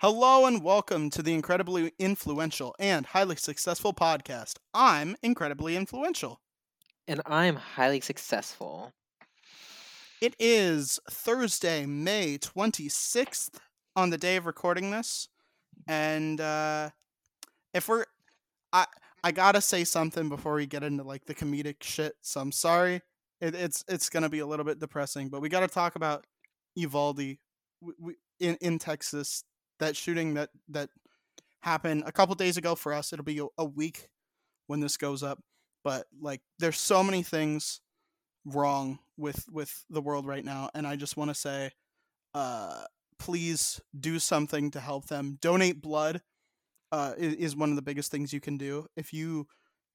Hello and welcome to the incredibly influential and highly successful podcast. I'm incredibly influential. And I'm highly successful. It is Thursday, May 26th, on the day of recording this. And uh, if we're. I, I gotta say something before we get into like the comedic shit, so I'm sorry. It, it's it's gonna be a little bit depressing, but we gotta talk about Uvalde we, we, in in Texas. That shooting that that happened a couple days ago for us. It'll be a, week when this goes up, but like there's so many things wrong with with the world right now, and I just want to say, uh, please do something to help them. Donate blood uh, is, is one of the biggest things you can do. If you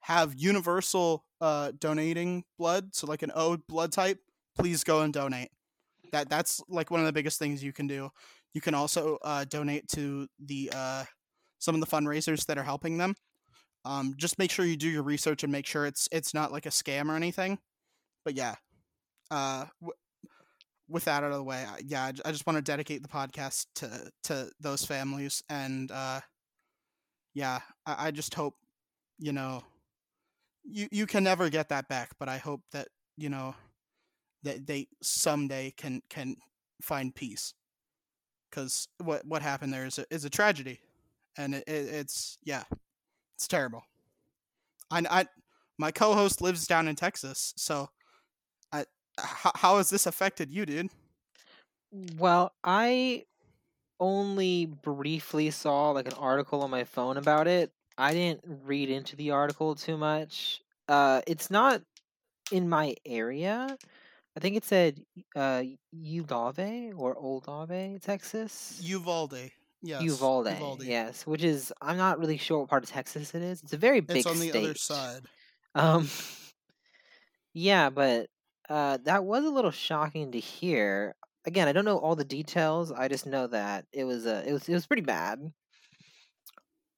have universal uh, donating blood, so like an O blood type, please go and donate. That that's like one of the biggest things you can do. You can also uh, donate to the uh, some of the fundraisers that are helping them. Um, just make sure you do your research and make sure it's it's not like a scam or anything. But yeah, uh, w- with that out of the way, I- yeah, I just want to dedicate the podcast to to those families and uh, yeah, I, I just hope you know you you can never get that back, but I hope that you know that they someday can can find peace because what what happened there is a, is a tragedy, and it, it, it's yeah, it's terrible. I, I my co-host lives down in Texas, so I how, how has this affected you, dude? Well, I only briefly saw like an article on my phone about it. I didn't read into the article too much. Uh, it's not in my area. I think it said uh, Uvalde or Oldave, Texas. Uvalde, yes, Uvalde, yes, which is I'm not really sure what part of Texas it is. It's a very big It's on the state. other side. Um, yeah, but uh, that was a little shocking to hear. Again, I don't know all the details. I just know that it was uh, it was it was pretty bad.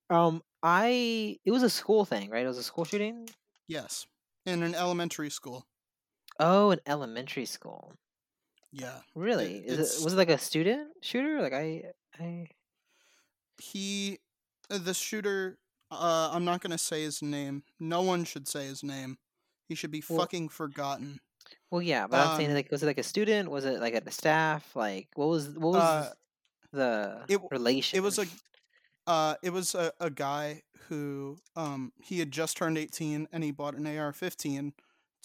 Um, I it was a school thing, right? It was a school shooting. Yes, in an elementary school. Oh, an elementary school. Yeah, Really? Is it's- it was it like a student shooter? Like I I he uh, the shooter uh i'm not gonna say his name no one should say his name he should be Well- fucking forgotten well yeah, but I'm saying Um, like was it like a student? Was it like a staff? Like what was what was Uh, the it relation? it was a uh it was a, a guy who um he had just turned 18 and he bought an ar-15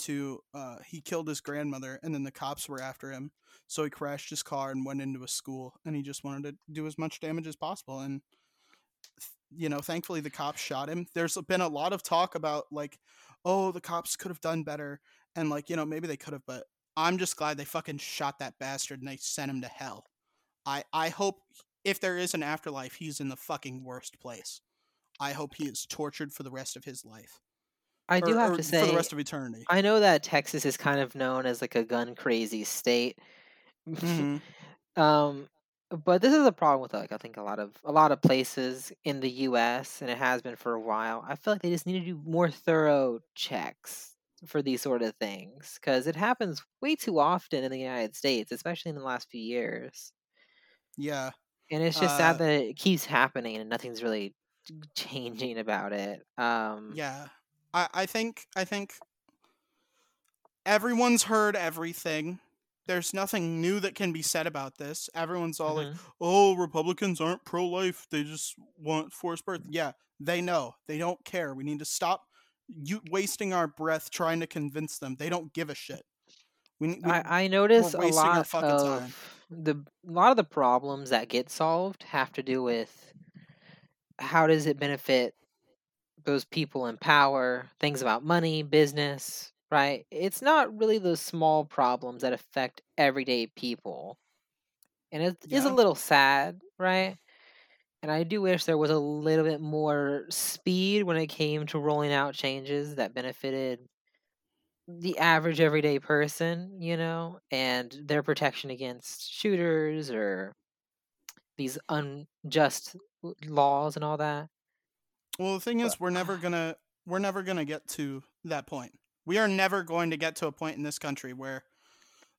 to uh he killed his grandmother and then the cops were after him. So he crashed his car and went into a school and he just wanted to do as much damage as possible and you know thankfully the cops shot him. There's been a lot of talk about like oh the cops could have done better and like you know maybe they could have but i'm just glad they fucking shot that bastard and they sent him to hell. I i hope if there is an afterlife he's in the fucking worst place. I hope he is tortured for the rest of his life I do or- have or to for say the rest of eternity I know that Texas is kind of known as like a gun crazy state. Mhm. um but this is a problem with like I think a lot of a lot of places in the US and it has been for a while. I feel like they just need to do more thorough checks for these sort of things cuz it happens way too often in the United States, especially in the last few years. yeah And it's just Uh, sad that it keeps happening and nothing's really changing about it. Um Yeah. I, I think I think everyone's heard everything. There's nothing new that can be said about this. Everyone's all like, mhm. "Oh, Republicans aren't pro-life. They just want forced birth." Yeah, they know. They don't care. We need to stop you wasting our breath trying to convince them. They don't give a shit. We, need- we I, I notice a lot fucking time. of the a lot of the problems that get solved have to do with how does it benefit those people in power, things about money, business, right? It's not really those small problems that affect everyday people. And it is Yeah. a little sad, right? And I do wish there was a little bit more speed when it came to rolling out changes that benefited the average everyday person, you know, and their protection against shooters or these unjust laws and all that. Well, the thing is, But- we're never gonna we're never gonna get to that point. We are never going to get to a point in this country where,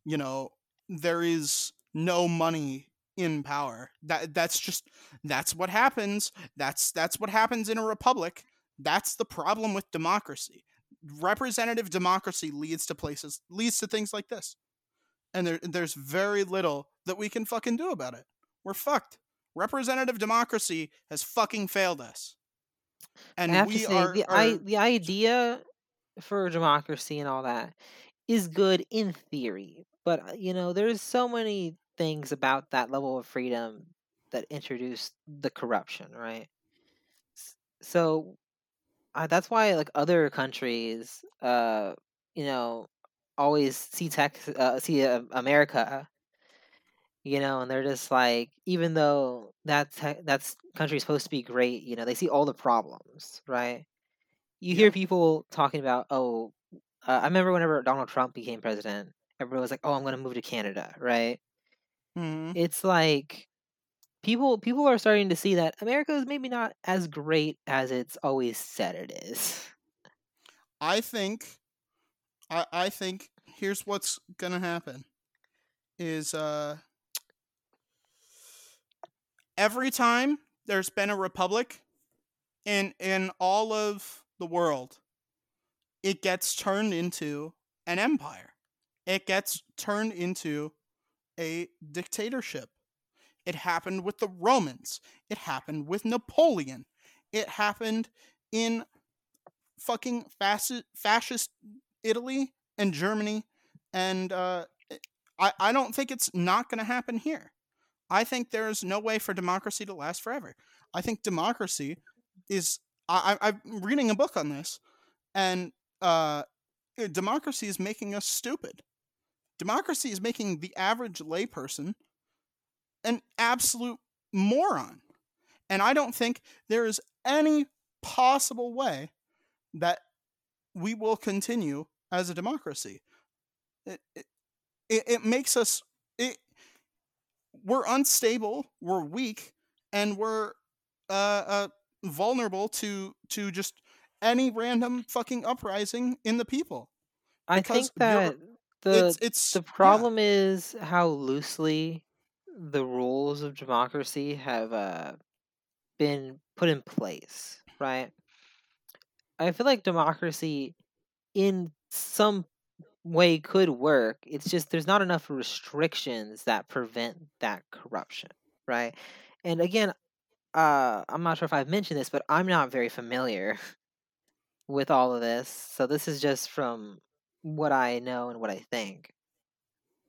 you know, there is no money in power. That that's just that's what happens. That's that's what happens in a republic. That's the problem with democracy. Representative democracy leads to places leads to things like this. And there there's very little that we can fucking do about it. We're fucked. Representative democracy has fucking failed us. And I have we to say are, the are I the idea for democracy and all that is good in theory, but uh, you know, there's so many things about that level of freedom that introduce the corruption, right? So uh, that's why like other countries, uh, you know, always see Tex uh, see uh, America, you know, and they're just like, even though that te- that's country's supposed to be great, you know, they see all the problems, right? You hear yeah. people talking about, oh, uh, I remember whenever Donald Trump became president, everyone was like, oh, I'm going to move to Canada, right? Mhm. It's like people people are starting to see that America is maybe not as great as it's always said it is. I think I I think here's what's gonna happen is uh every time there's been a republic in in all of the world, it gets turned into an empire. It gets turned into a dictatorship. It happened with the Romans. It happened with Napoleon. It happened in fucking fascist, fascist Italy and Germany. And uh, I, I don't think it's not going to happen here. I think there's no way for democracy to last forever. I think democracy is. I, I'm reading a book on this, and uh, democracy is making us stupid. Democracy is making the average layperson an absolute moron. And I don't think there is any possible way that we will continue as a democracy. It, it, it makes us it, we're unstable, we're weak, and we're uh, uh, vulnerable to to just any random fucking uprising in the people. I think that the it's it's the yeah. problem is how loosely the rules of democracy have uh, been put in place, right? I feel like democracy in some way could work. It's just there's not enough restrictions that prevent that corruption, right? And again, uh I'm not sure if I've mentioned this, but I'm not very familiar with all of this. So this is just from what I know and what I think.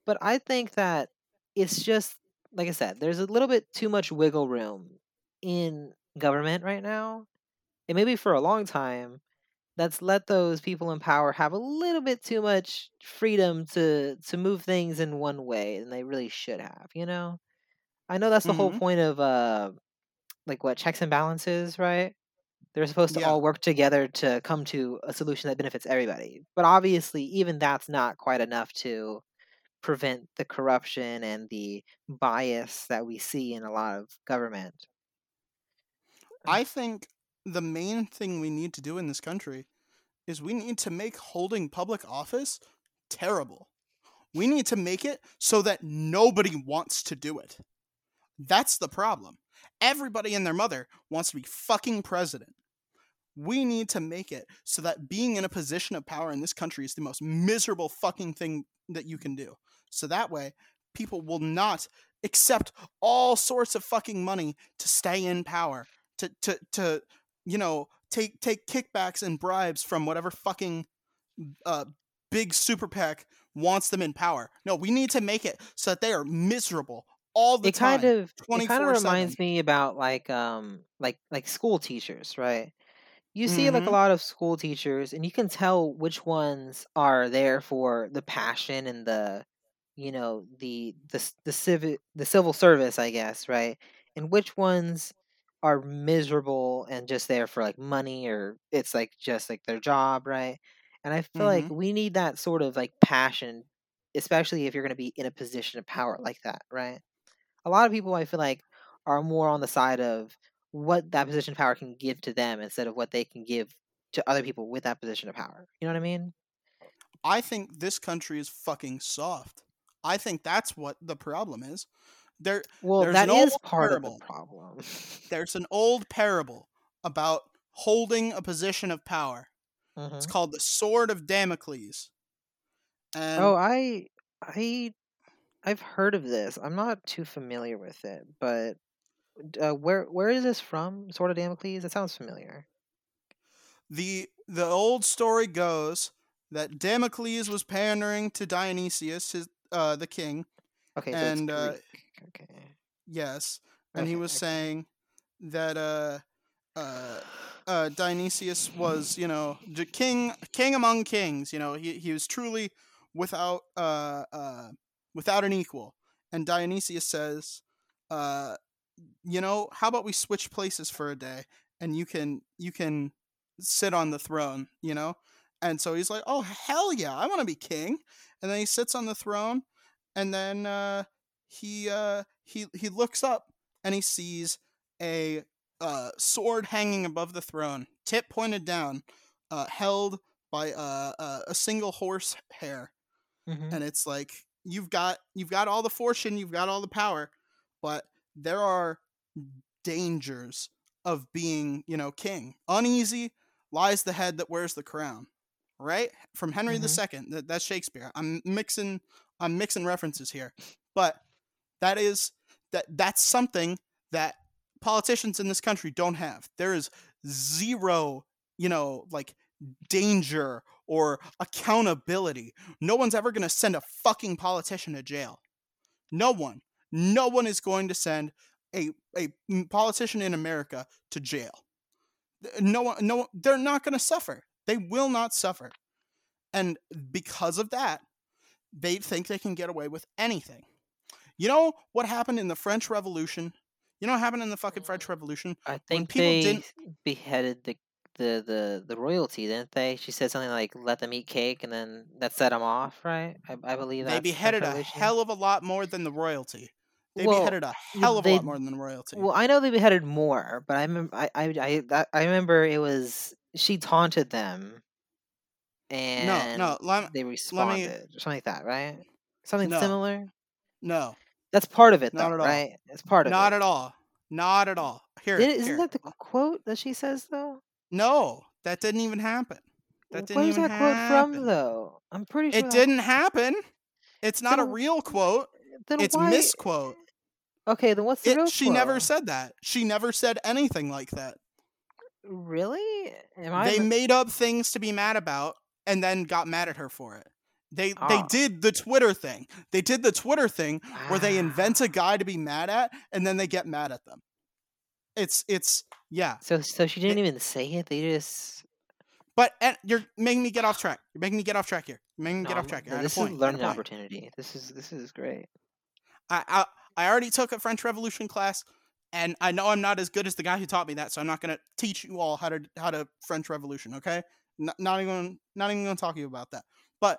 But I think that it's just like I said, there's a little bit too much wiggle room in government right now. And maybe for a long time that's let those people in power have a little bit too much freedom to to move things in one way than they really should have, you know? I know that's the whole hmm point of uh like what checks and balances, right? They're supposed to Yeah. all work together to come to a solution that benefits everybody. But obviously, even that's not quite enough to prevent the corruption and the bias that we see in a lot of government. I think the main thing we need to do in this country is we need to make holding public office terrible. We need to make it so that nobody wants to do it. That's the problem. Everybody and their mother wants to be fucking president. We need to make it so that being in a position of power in this country is the most miserable fucking thing that you can do. So that way, people will not accept all sorts of fucking money to stay in power, to to to you know take take kickbacks and bribes from whatever fucking uh, big super PAC wants them in power. No, we need to make it so that they are miserable all the It time. kind of it kind of reminds me about like um like like school teachers, right? You see like a Mhm. lot of school teachers and you can tell which ones are there for the passion and the you know the the the civic the civil service, I guess, right? And which ones are miserable and just there for like money or it's like just like their job, right? And I feel like Mhm. we need that sort of like passion, especially if you're going to be in a position of power like that, right? A lot of people I feel like are more on the side of what that position of power can give to them instead of what they can give to other people with that position of power. You know what I mean? I think this country is fucking soft. I think that's what the problem is. There Well, There's that an is part parable. of the problem. there's an old parable about holding a position of power. It's Mhm. called the Sword of Damocles. And Oh, I I I've heard of this. I'm not too familiar with it, but uh, where where is this from? Sword of Damocles. It sounds familiar. the the old story goes that Damocles was pandering to Dionysius, his uh, the king. Okay, so And, it's uh. Okay. Yes, and he was okay. saying that uh, uh, uh, Dionysius was, you know, the king, king among kings. You know, he he was truly without uh, uh, without an equal. And Dionysius says, uh, you know, how about we switch places for a day, and you can you can sit on the throne, you know. And so he's like, oh hell yeah, I want to be king. And then he sits on the throne, and then uh, he uh, he he looks up and he sees a uh, sword hanging above the throne, tip pointed down, uh, held by uh, uh, a single horse hair, Mhm. and it's like you've got you've got all the fortune, you've got all the power, but there are dangers of being, you know, king. Uneasy lies the head that wears the crown. Right? From Henry Mhm. II. That, that's Shakespeare. I'm mixing I'm mixing references here. But that is that that's something that politicians in this country don't have. There is zero, you know, like danger or accountability. No one's ever going to send a fucking politician to jail. No one. No one is going to send a a politician in America to jail. No one no they're not going to suffer. They will not suffer. And because of that, they think they can get away with anything. You know what happened in the French Revolution? You know what happened in the fucking French mm, Revolution? I think people they didn't- beheaded the, the the the royalty, didn't they? She said something like "let them eat cake," and then that set them off, right? I, I believe that They beheaded a hell of a lot more than the royalty. They Well, beheaded a hell of a lot more than the royalty. Well, I know they beheaded more, but I remember I I I, that, I remember it was she taunted them, and no, no, let, they responded, or something like that, right? Something No. similar. no, That's part of it, Not though, at all. right? It's part of not it. Not at all, not at all. Here, Did isn't here. that the quote that she says though? no, that didn't even happen. That didn't Where's that quote happen. from though? I'm pretty sure It didn't happen. It's not a real quote. Then It's why? misquote. Okay, then what's the It, real she never said that. She never said anything like that. Really? Am I? they made up things to be mad about and then got mad at her for it. They they Ah. did the Twitter thing. They did the Twitter thing where they invent a guy to be mad at and then they get mad at them. It's it's yeah. So so she didn't even say it. They just But and you're making me get off track. You're making me get off track here. You're making me no, get off track. no, You're at a this is a learning opportunity. This is this is great. I, I I already took a French Revolution class, and I know I'm not as good as the guy who taught me that, so I'm not gonna teach you all how to how to French Revolution. Okay, not, not even not even gonna talk to you about that. But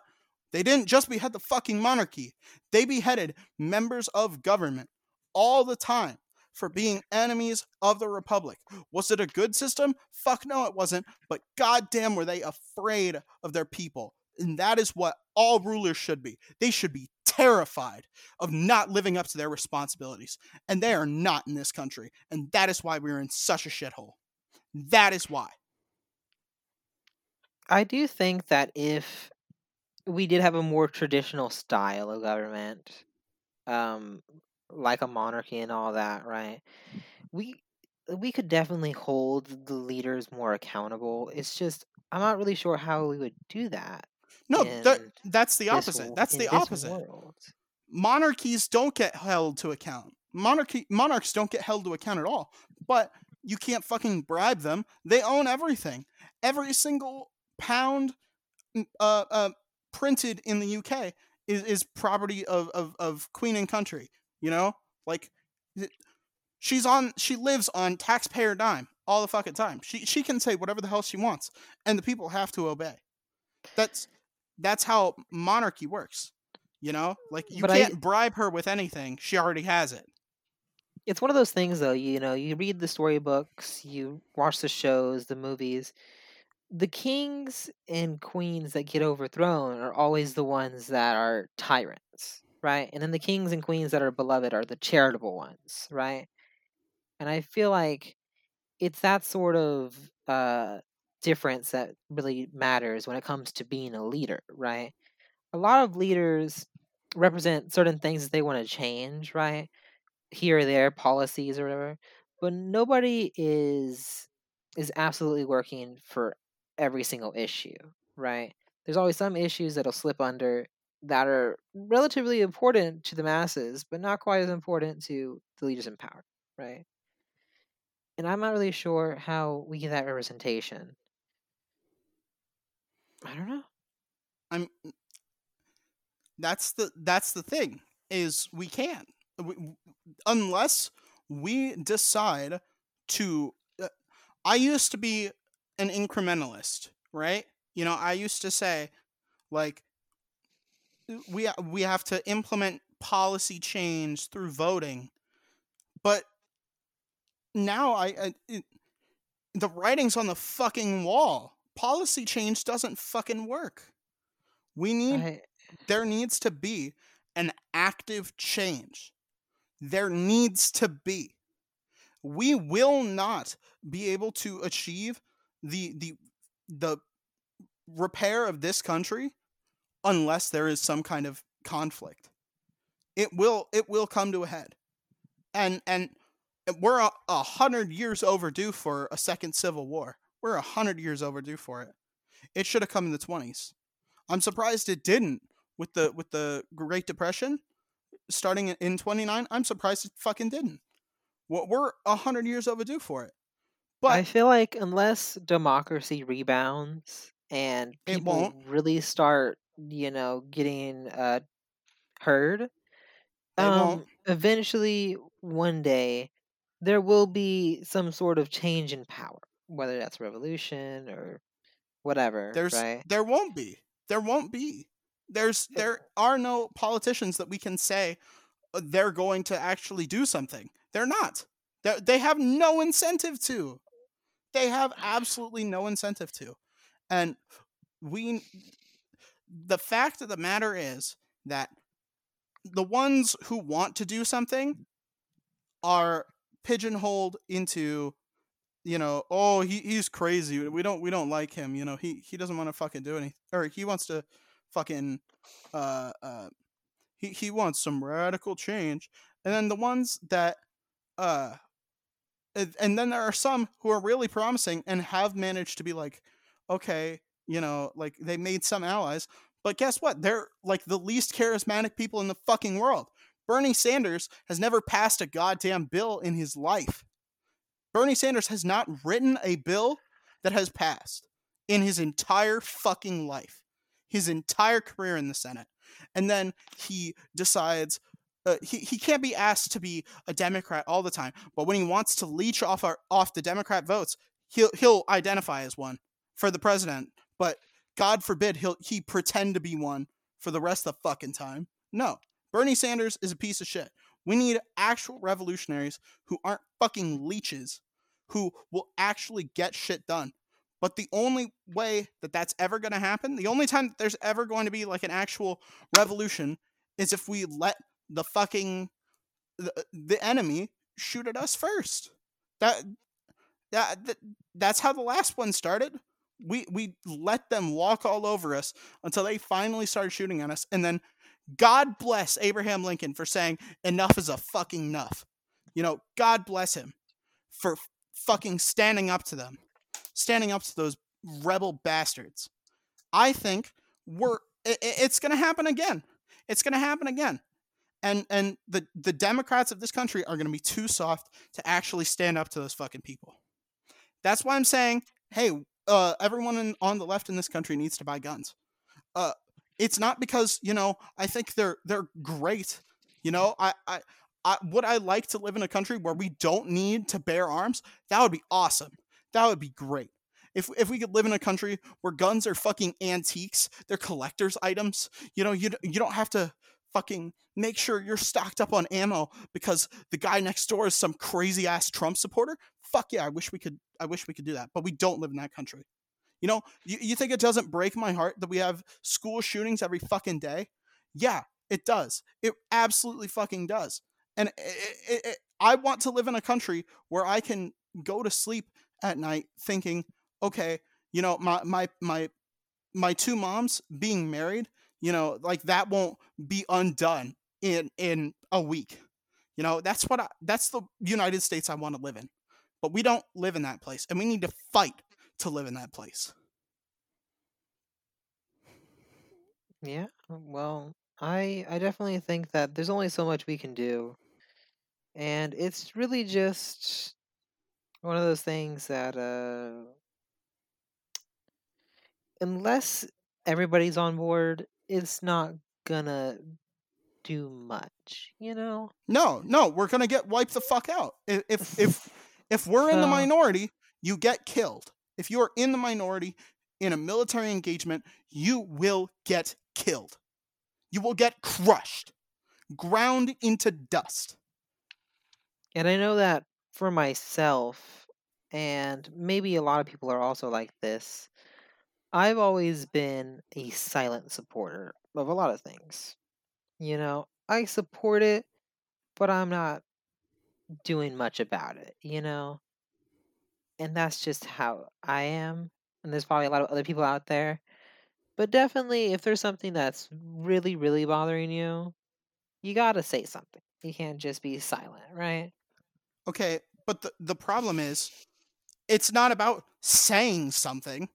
they didn't just behead the fucking monarchy; they beheaded members of government all the time for being enemies of the republic. Was it a good system? Fuck no, it wasn't. But goddamn, were they afraid of their people? And that is what all rulers should be. They should be terrified of not living up to their responsibilities. And they are not in this country. And that is why we're in such a shithole. That is why. I do think that if we did have a more traditional style of government, um, like a monarchy and all that, right? We we could definitely hold the leaders more accountable. It's just I'm not really sure how we would do that. No, that, that's the opposite. wo- That's the opposite. world. Monarchies don't get held to account. Monarchy monarchs don't get held to account at all. But you can't fucking bribe them. They own everything. Every single pound mm, uh, uh, printed in the UK is, is property of, of, of Queen and Country. You know, like she's on. She lives on taxpayer dime all the fucking time. She she can say whatever the hell she wants, and the people have to obey. That's that's how monarchy works. You know, like you But can't bribe her with anything. She already has it. It's one of those things, though. You know, you read the storybooks, you watch the shows, the movies. The kings and queens that get overthrown are always the ones that are tyrants. right? And then the kings and queens that are beloved are the charitable ones, right? And I feel like it's that sort of uh, difference that really matters when it comes to being a leader, right? A lot of leaders represent certain things that they want to change, right? Here or there, policies or whatever. But nobody is is absolutely working for every single issue, right? There's always some issues that'll slip under that are relatively important to the masses, but not quite as important to the leaders in power, right? And I'm not really sure how we get that representation. I don't know. I'm that's the that's the thing is we can't unless we decide to uh, I used to be an incrementalist, right? You know, I used to say like uh, we uh, we have to implement policy change through voting. But now I, I it, the writing's on the fucking wall. Policy change doesn't fucking work. We need I, there needs to be an active change. There needs to be. We will not be able to achieve the the the repair of this country unless there is some kind of conflict. It will it will come to a head. And and we're a, a hundred years overdue for a second civil war. We're a hundred years overdue for it. It should have come in the twenties. I'm surprised it didn't with the with the Great Depression starting in 29. I'm surprised it fucking didn't. We're a hundred years overdue for it. But I feel like unless democracy rebounds and people really start, you know, getting uh, heard, um, eventually one day there will be some sort of change in power, whether that's revolution or whatever, there's right? there won't be. There won't be. There's there are no politicians that we can say uh, they're going to actually do something. They're not. They they have no incentive to. They have absolutely no incentive to. And we the fact of the matter is that the ones who want to do something are pigeonholed into you know oh he, he's crazy we don't we don't like him you know he he doesn't want to fucking do anything or he wants to fucking uh uh he, he wants some radical change and then the ones that uh and then there are some who are really promising and have managed to be like okay you know like they made some allies but guess what? They're like the least charismatic people in the fucking world. Bernie sanders has never passed a goddamn bill in his life. Bernie sanders has not written a bill that has passed in his entire fucking life his entire career in the senate and then he decides uh, he, he can't be asked to be a democrat all the time but when he wants to leech off our off the democrat votes he'll he'll identify as one for the president but god forbid he'll he pretend to be one for the rest of the fucking time. No bernie sanders is a piece of shit. We need actual revolutionaries who aren't fucking leeches who will actually get shit done. But the only way that that's ever going to happen the only time that there's ever going to be like an actual revolution is if we let the fucking the, uh, the enemy shoot at us first. That that, that that's how the last one started. We we let them walk all over us until they finally started shooting at us and then god bless abraham lincoln for saying enough is a fucking enough you know god bless him for fucking standing up to them standing up to those rebel bastards. I think we're i i- it's gonna happen again. It's gonna happen again and and the the democrats of this country are gonna be too soft to actually stand up to those fucking people that's why i'm saying hey uh, everyone in, on the left in this country needs to buy guns. Uh, it's not because you know I think they're they're great. You know, I, I I would I like to live in a country where we don't need to bear arms. That would be awesome. That would be great. If if we could live in a country where guns are fucking antiques, they're collectors items. You know, you you don't have to fucking make sure you're stocked up on ammo because the guy next door is some crazy ass Trump supporter. Fuck yeah, I wish we could I wish we could do that, but we don't live in that country. You know, you, you think it doesn't break my heart that we have school shootings every fucking day? Yeah, It does. It absolutely fucking does. And it, it, it, I want to live in a country where I can go to sleep at night thinking, okay, you know, my my my my two moms being married, you know, like that won't be undone in in a week. You know, that's what I, that's the United States I want to live in. But we don't live in that place and we need to fight to live in that place. Yeah, well, I I definitely think that there's only so much we can do. And it's really just one of those things that uh unless everybody's on board, it's not gonna do much, you know? No, no, we're gonna get wiped the fuck out. If if if, if we're in the minority, you get killed. If you are in the minority in a military engagement, you will get killed. You will get crushed, ground into dust. And I know that for myself, and maybe a lot of people are also like this, I've always been a silent supporter of a lot of things. You know, I support it, but I'm not doing much about it, you know? And that's just how I am. And there's probably a lot of other people out there. But definitely, if there's something that's really, really bothering you, you gotta say something. You can't just be silent, right? Okay, but the, the problem is, it's not about saying something.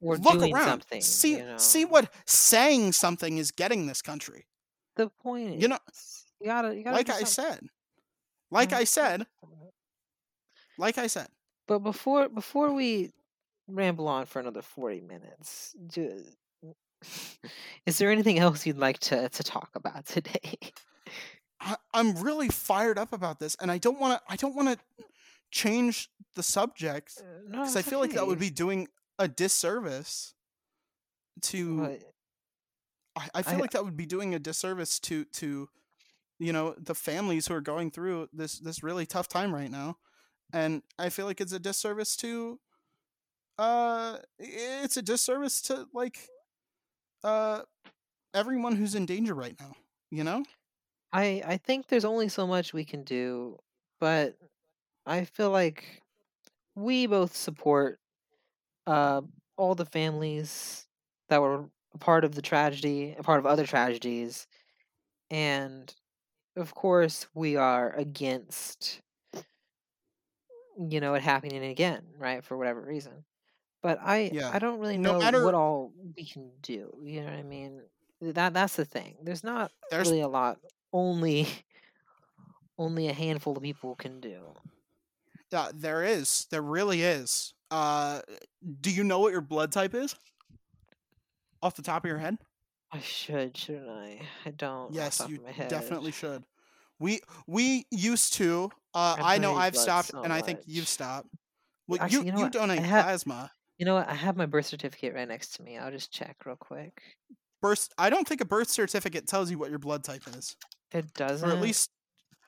Or Look doing around. something. see you know? see what saying something is getting this country. the point is. you know, you gotta, you gotta Like I said. Like I said. Like I said. But before before we ramble on for another forty minutes, do, is there anything else you'd like to to talk about today? I, I'm really fired up about this, and I don't want to. I don't want to change the subject uh, no, because I it's feel like that would be doing a disservice to. But I, I feel I- like that would be doing a disservice to to, you know, the families who are going through this this really tough time right now, and I feel like it's a disservice to. Uh, it's a disservice to like, uh, everyone who's in danger right now. You know. I I think there's only so much we can do, but I feel like we both support uh, all the families that were a part of the tragedy, a part of other tragedies, and of course we are against you know it happening again, right? For whatever reason. But I Yeah. I don't really No know matter- what all we can do. You know what I mean? That that's the thing. There's not There's really a lot. Only only a handful of people can do. Yeah, there is. There really is. Uh, do you know what your blood type is? Off the top of your head? I should, shouldn't I? I don't. Yes, you of my head. definitely should. We we used to. Uh, I I know I've stopped, so and I think you've stopped. Well, Actually, you you know you? Donate ha- plasma. You know what? I have my birth certificate right next to me. I'll just check real quick. Birth. I don't think a birth certificate tells you what your blood type is, It doesn't. or at least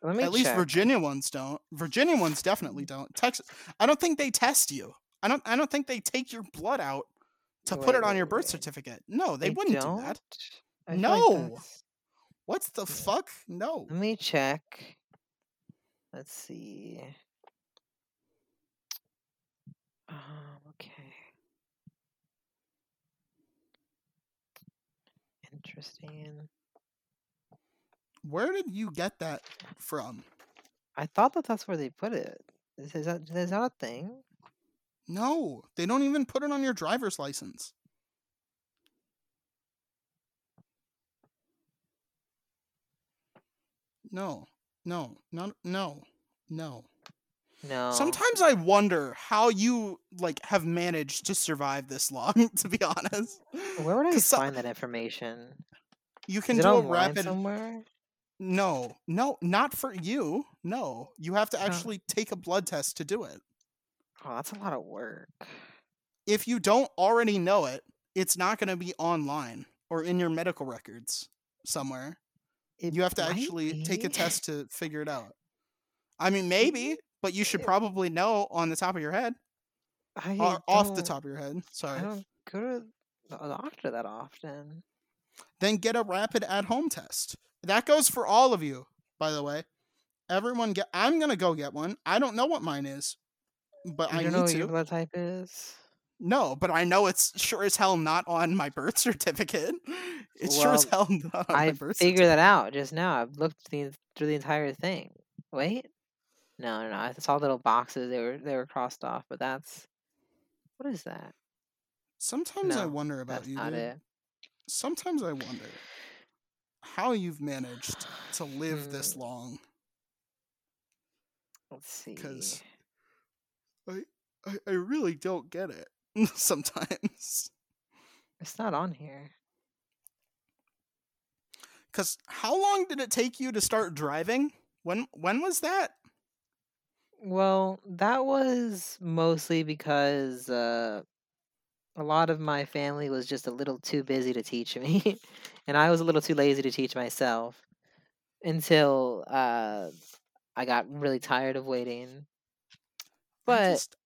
let me at least. Virginia ones don't. Virginia ones definitely don't. Texas. I don't think they test you. I don't. I don't think they take your blood out to put it on your birth wait. certificate. No, they, wouldn't don't? do that. I feel like No. What's the fuck? No. Let me check. Let's see. Um, okay. Interesting. Where did you get that from? I thought that that's where they put it. Is, is that is that a thing? No, they don't even put it on your driver's license. No, no, no, no, no. No. Sometimes I wonder how you like have managed to survive this long. To be honest, Where would I find that information? you can do a rapid. somewhere? No, no, not for you. No, you have to actually take a blood test to do it. Oh, that's a lot of work. if you don't already know it, it's not going to be online or in your medical records somewhere. It You have to actually take a test to figure it out. I mean, maybe, but you should probably know on the top of your head I or off the top of your head. I Sorry. don't go to the doctor that often. then get a rapid at home test. That goes for all of you, by the way. Everyone get I'm going to go get one. I don't know what mine is, but You I don't need know what to. your blood type is? No, but I know it's sure as hell not on my birth certificate. It's sure as hell not on my I birth figured that out just now. I've looked the, through the entire thing. Wait, no, no, no. I saw little boxes. They were they were crossed off, but that's what is that? Sometimes I wonder about you. not dude. it. Sometimes I wonder how you've managed to live this Hmm. long. Let's see. 'Cause- I, I really don't get it sometimes. It's not on here. Cause how long did it take you to start driving? When when was that? Well, that was mostly because uh, a lot of my family was just a little too busy to teach me, and I was a little too lazy to teach myself until uh, I got really tired of waiting. I But just,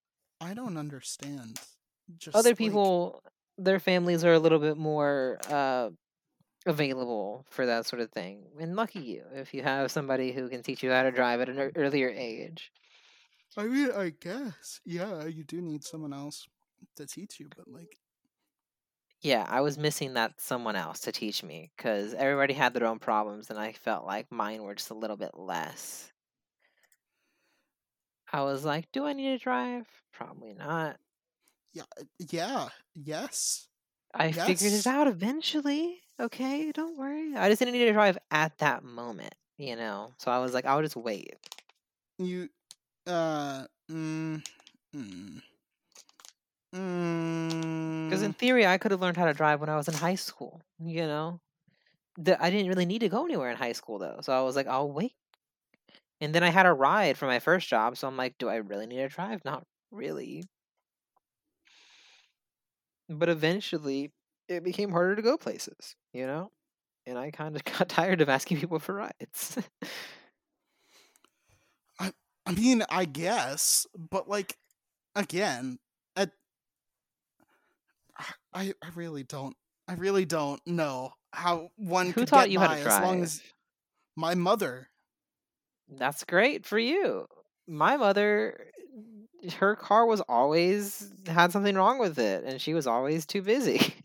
I don't understand. Just other like- people, their families are a little bit more uh, available for that sort of thing. And lucky you if you have somebody who can teach you how to drive at an earlier age. I mean, I guess. Yeah, you do need someone else to teach you, but like, Yeah, I was missing that someone else to teach me because everybody had their own problems, and I felt like mine were just a little bit less. I was like, do I need to drive? Probably not. yeah, uh, yeah, yes. I figured it out eventually. Okay, don't worry. I just didn't need to drive at that moment, you know? So I was like, I'll just wait. You, uh, mm, mm, Because in mm, theory, I could have learned how to drive when I was in high school, you know? The, I didn't really need to go anywhere in high school, though. So I was like, I'll wait. And then I had a ride for my first job. So I'm like, do I really need to drive? Not really. But eventually, it became harder to go places, you know? And I kind of got tired of asking people for rides. I I mean, I guess, but like, again, at, I, I really don't, I really don't know how one Who could taught get you how by to as long drive? as my mother. That's great for you. My mother, eh, her car was always had something wrong with it, and she was always too busy.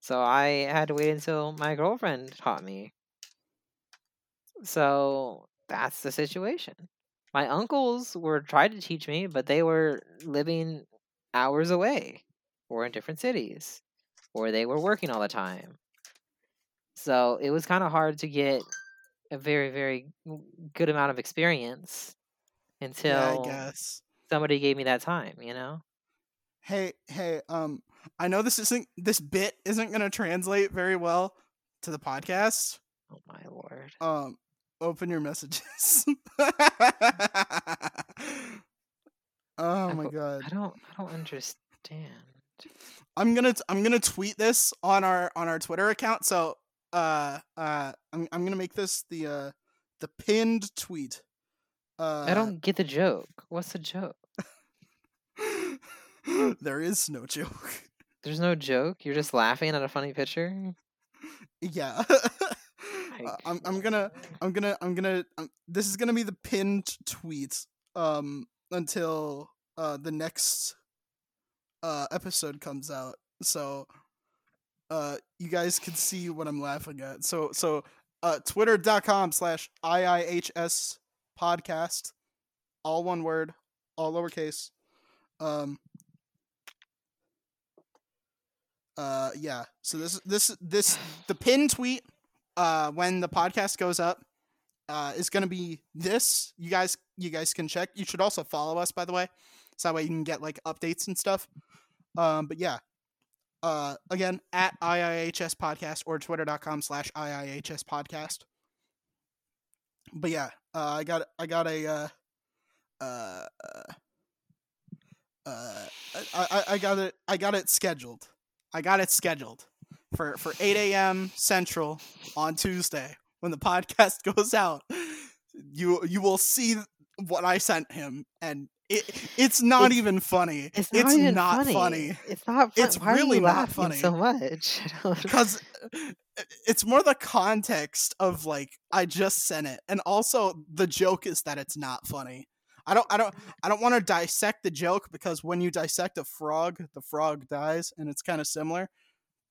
So I had to wait until my girlfriend taught me. So that's the situation. My uncles were tried to teach me, but they were living hours away, or in different cities, or they were working all the time. So it was kind of hard to get a very, very good amount of experience until Yeah, I guess. somebody gave me that time, you know? Hey, hey, um, I know this isn't this bit isn't gonna translate very well to the podcast. Oh my lord. Um, open your messages. oh my god. I don't I don't understand. I'm gonna I'm gonna tweet this on our on our Twitter account. So uh uh I'm I'm gonna make this the uh the pinned tweet. Uh I don't get the joke. What's the joke? there is no joke. There's no joke. You're just laughing at a funny picture. Yeah. Uh, I'm I'm gonna I'm gonna I'm gonna um, this is gonna be the pinned tweet um until uh the next uh episode comes out. So uh you guys can see what I'm laughing at. So so uh twitter.com slash IIHS podcast. All one word, all lowercase. Um uh yeah. So this this this the pin tweet uh when the podcast goes up uh is going to be this you guys you guys can check you should also follow us by the way so that way you can get like updates and stuff um but yeah uh again at iihs podcast or twitter.com slash iihs podcast. But yeah uh i got i got a uh uh uh, uh I, I i got it i got it scheduled. I got it scheduled for for 8 a.m central on tuesday. When the podcast goes out you you will see what I sent him, and it it's not It's- even funny. It's not even not funny. funny It's not. Fun. It's Why really not funny. so much? Because it's more the context of like I just sent it, and also the joke is that it's not funny. I don't, I don't, I don't want to dissect the joke because when you dissect a frog, the frog dies, and it's kind of similar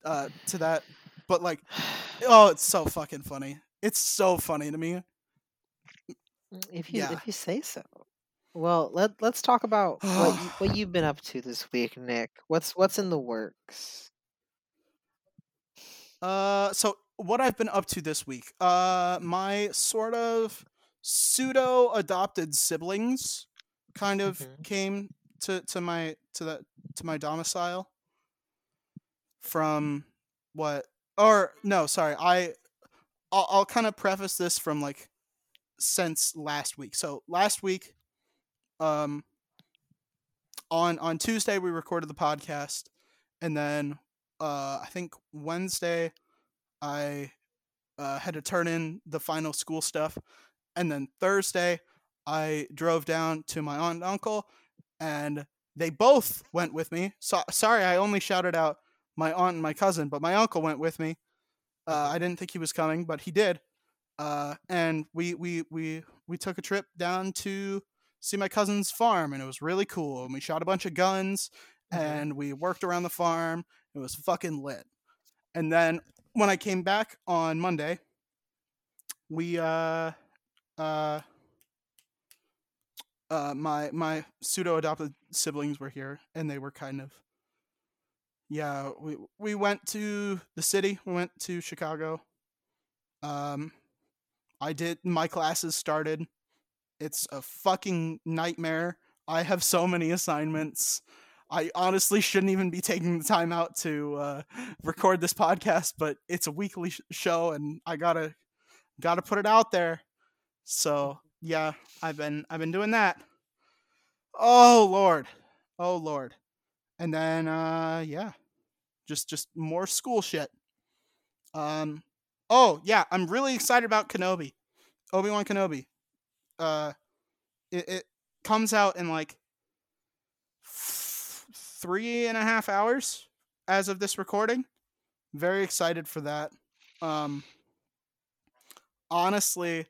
uh, to that. But like, oh, it's so fucking funny. It's so funny to me. if you yeah. if you say so. Well, let let's talk about what you, what you've been up to this week, Nick. What's what's in the works? Uh, so what I've been up to this week, uh, my sort of pseudo adopted siblings kind of Mhm. came to to my to that to my domicile from what or no, sorry, I I'll, I'll kind of preface this from like since last week. So last week, um, on on Tuesday we recorded the podcast, and then uh, I think Wednesday I uh, had to turn in the final school stuff, and then Thursday I drove down to my aunt and uncle, and they both went with me. So sorry, I only shouted out my aunt and my cousin, but my uncle went with me. Uh, I didn't think he was coming, but he did. Uh, and we we we we took a trip down to see my cousin's farm, and it was really cool. And we shot a bunch of guns, Mhm. and we worked around the farm. It was fucking lit. And then when I came back on Monday, we uh uh uh my my pseudo adopted siblings were here and they were kind of yeah, we we went to the city. We went to Chicago. Um I did my classes started. It's a fucking nightmare. I have so many assignments. I honestly shouldn't even be taking the time out to uh, record this podcast, but it's a weekly sh- show, and I gotta gotta put it out there. So yeah, I've been I've been doing that. Oh lord, oh lord, and then uh, yeah, just just more school shit. Um, oh yeah, I'm really excited about Kenobi, Obi Wan Kenobi. Uh, it, it comes out in like three and a half hours as of this recording. Very excited for that. Um, honestly,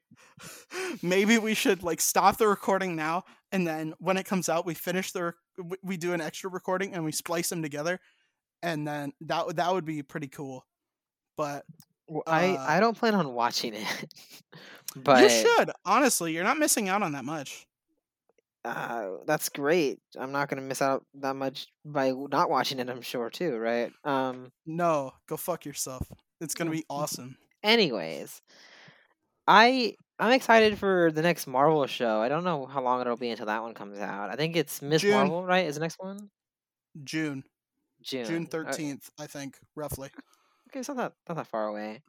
maybe we should like stop the recording now, and then when it comes out, we finish the rec- we- do an extra recording and we splice them together, and then that would that would be pretty cool. But Well, I Uh, I don't plan on watching it, but you should honestly, you're not missing out on that much. uh, that's great. I'm not gonna miss out that much by not watching it. I'm sure too, right? Um. No, go fuck yourself. It's gonna be awesome. Anyways, I I'm excited for the next Marvel show. I don't know how long it'll be until that one comes out. I think it's Miss June. Marvel, right? Is the next one June, June? June thirteenth, I think, roughly. Okay, it's not that not that far away.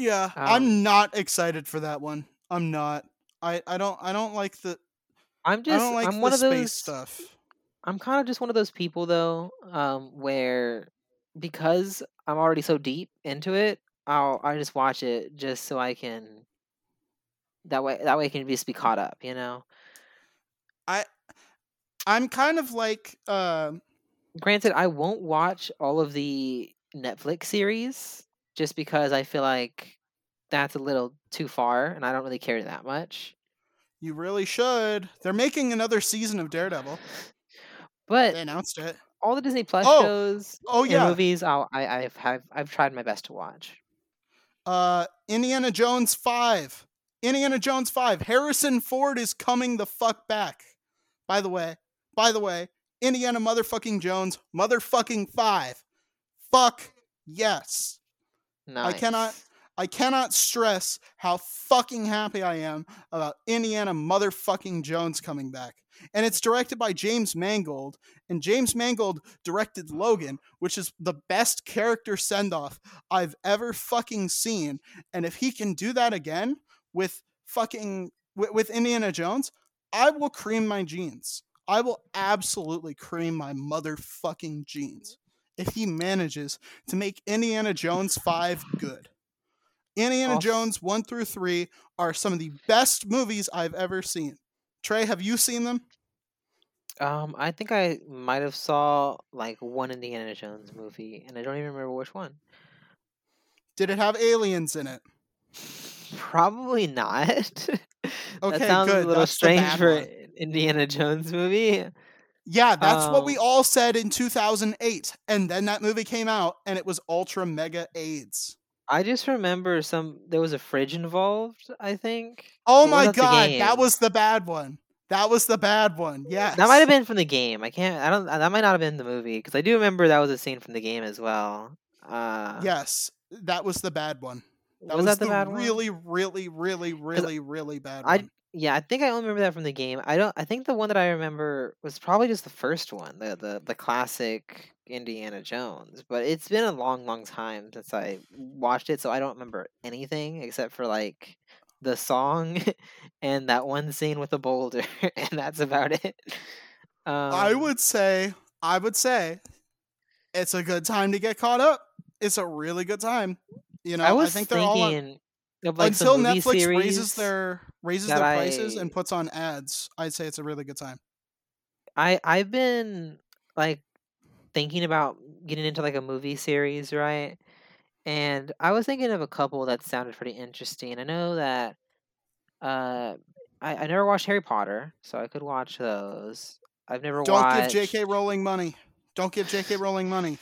Yeah, Um, I'm not excited for that one. I'm not. I I don't I don't like the I'm just. I don't like I'm the one of space those stuff. I'm kind of just one of those people though, um, where because I'm already so deep into it, I'll I just watch it just so I can that way that way I can just be caught up, you know. I, I'm kind of like um Granted, I won't watch all of the Netflix series just because I feel like that's a little too far and I don't really care that much. you really should. They're making another season of Daredevil. But They announced it. all the Disney Plus Oh, shows Oh yeah. movies, I'll, I I've have I've tried my best to watch. Uh Indiana Jones 5. Indiana Jones 5. Harrison Ford is coming the fuck back. By the way, by the way, Indiana motherfucking Jones motherfucking 5. Fuck yes. Nice. I cannot I cannot stress how fucking happy I am about Indiana motherfucking Jones coming back. And it's directed by James Mangold, and James Mangold directed Logan, which is the best character send off I've ever fucking seen. And if he can do that again with fucking with, with Indiana Jones, I will cream my jeans. I will absolutely cream my motherfucking jeans if he manages to make Indiana Jones 5 good. Indiana Also- Jones 1 through 3 are some of the best movies I've ever seen. Trey, have you seen them? Um, I think I might have saw like one Indiana Jones movie, and I don't even remember which one. Did it have aliens in it? Probably not. okay, that sounds good. a little That's strange for one. Indiana Jones movie. Yeah, that's what we Um, all said in 2008. And then that movie came out and it was ultra mega AIDS. I just remember some. There was a fridge involved. I think. Oh my god, that was the bad one. That was the bad one. Yes. That might have been from the game. I can't. I don't. That might not have been the movie because I do remember that was a scene from the game as well. Uh, Yes, that was the bad one. That was, was, that the, bad one? really, really, really, really, really bad I- one. Yeah, I think I only remember that from the game. I don't. I think the one that I remember was probably just the first one, the the the classic Indiana Jones. But it's been a long, long time since I watched it, so I don't remember anything except for like the song and that one scene with the boulder, and that's about it. Um, I would say, I would say, it's a good time to get caught up. It's a really good time. You know, I was think they're all on- thinking of like until Netflix raises their raises their prices I- and puts on ads. I'd say it's a really good time. I I've been like thinking about getting into like a movie series, right? And I was thinking of a couple that sounded pretty interesting. I know that uh I, I never watched Harry Potter, so I could watch those. I've never watched Don't watched give J.K. Rowling money. Don't give J.K. Rowling money.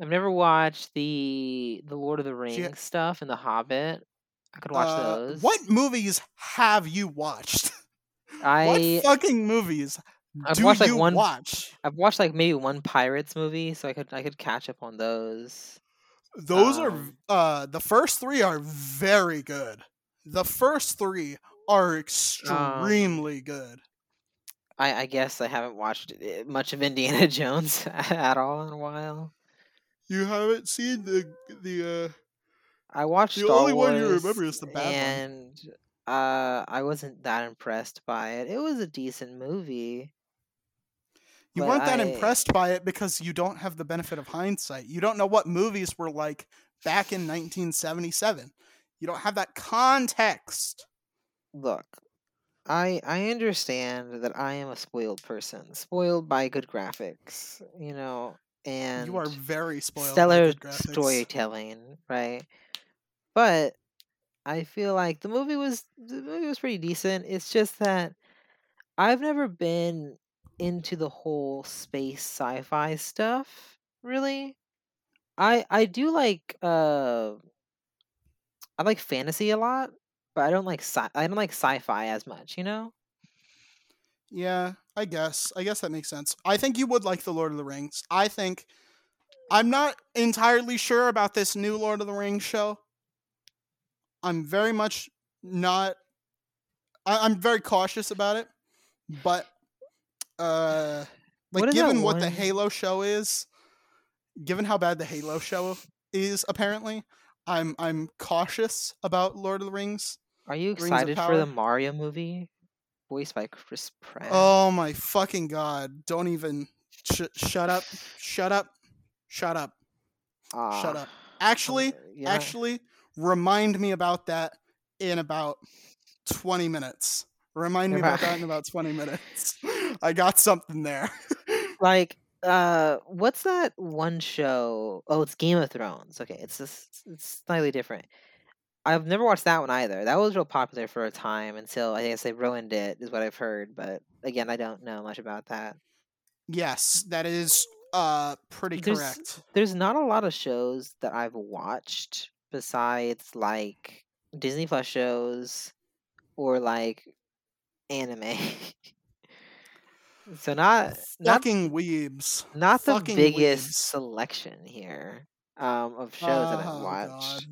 I've never watched the the Lord of the Rings stuff and the Hobbit. I could watch Uh, those. What movies have you watched? I what fucking movies I've do watched, like, you one- watch? I've watched like maybe one Pirates movie, so I could I could catch up on those. Those are Um, uh the first three are very good. The first three are Um, extremely good. I, I guess I haven't watched eh, much of Indiana Jones at all in a while. You haven't seen the the uh I watched The Star only one you Wars, remember is the bad one. and uh, I wasn't that impressed by it. It was a decent movie. You weren't that I- impressed by it because you don't have the benefit of hindsight. You don't know what movies were like back in 1977. You don't have that context. Look, I I understand that I am a spoiled person, spoiled by good graphics, you know, and you are very spoiled. stellar storytelling, right? But I feel like the movie was the movie was pretty decent. It's just that I've never been into the whole space sci-fi stuff, really. I I do like uh I like fantasy a lot, but I don't like sci I don't like sci-fi as much, you know? Yeah, I guess. I guess that makes sense. I think you would like the Lord of the Rings. I think I'm not entirely sure about this new Lord of the Rings show. I'm very much not I, I'm very cautious about it. But uh like What given what the Halo show is, given how bad the Halo show is apparently, I'm I'm cautious about Lord of the Rings. Are you excited for the Mario movie voiced by Chris Pratt? Oh my fucking god! Don't even sh- shut up! Shut up! Shut up! shut Ah, up. Actually, yeah. actually, remind me about that in about twenty minutes. Remind me about that in about twenty minutes. I got something there. like uh what's that one show oh it's game of thrones okay it's just it's slightly different i've never watched that one either that was real popular for a time until i guess they ruined it is what i've heard but again i don't know much about that yes, that is uh pretty There's- correct. there's not a lot of shows that i've watched besides like disney plus shows or like anime so not not Fucking weebs. not the fucking biggest weebs. selection here um, of shows that I've Oh, watched. God.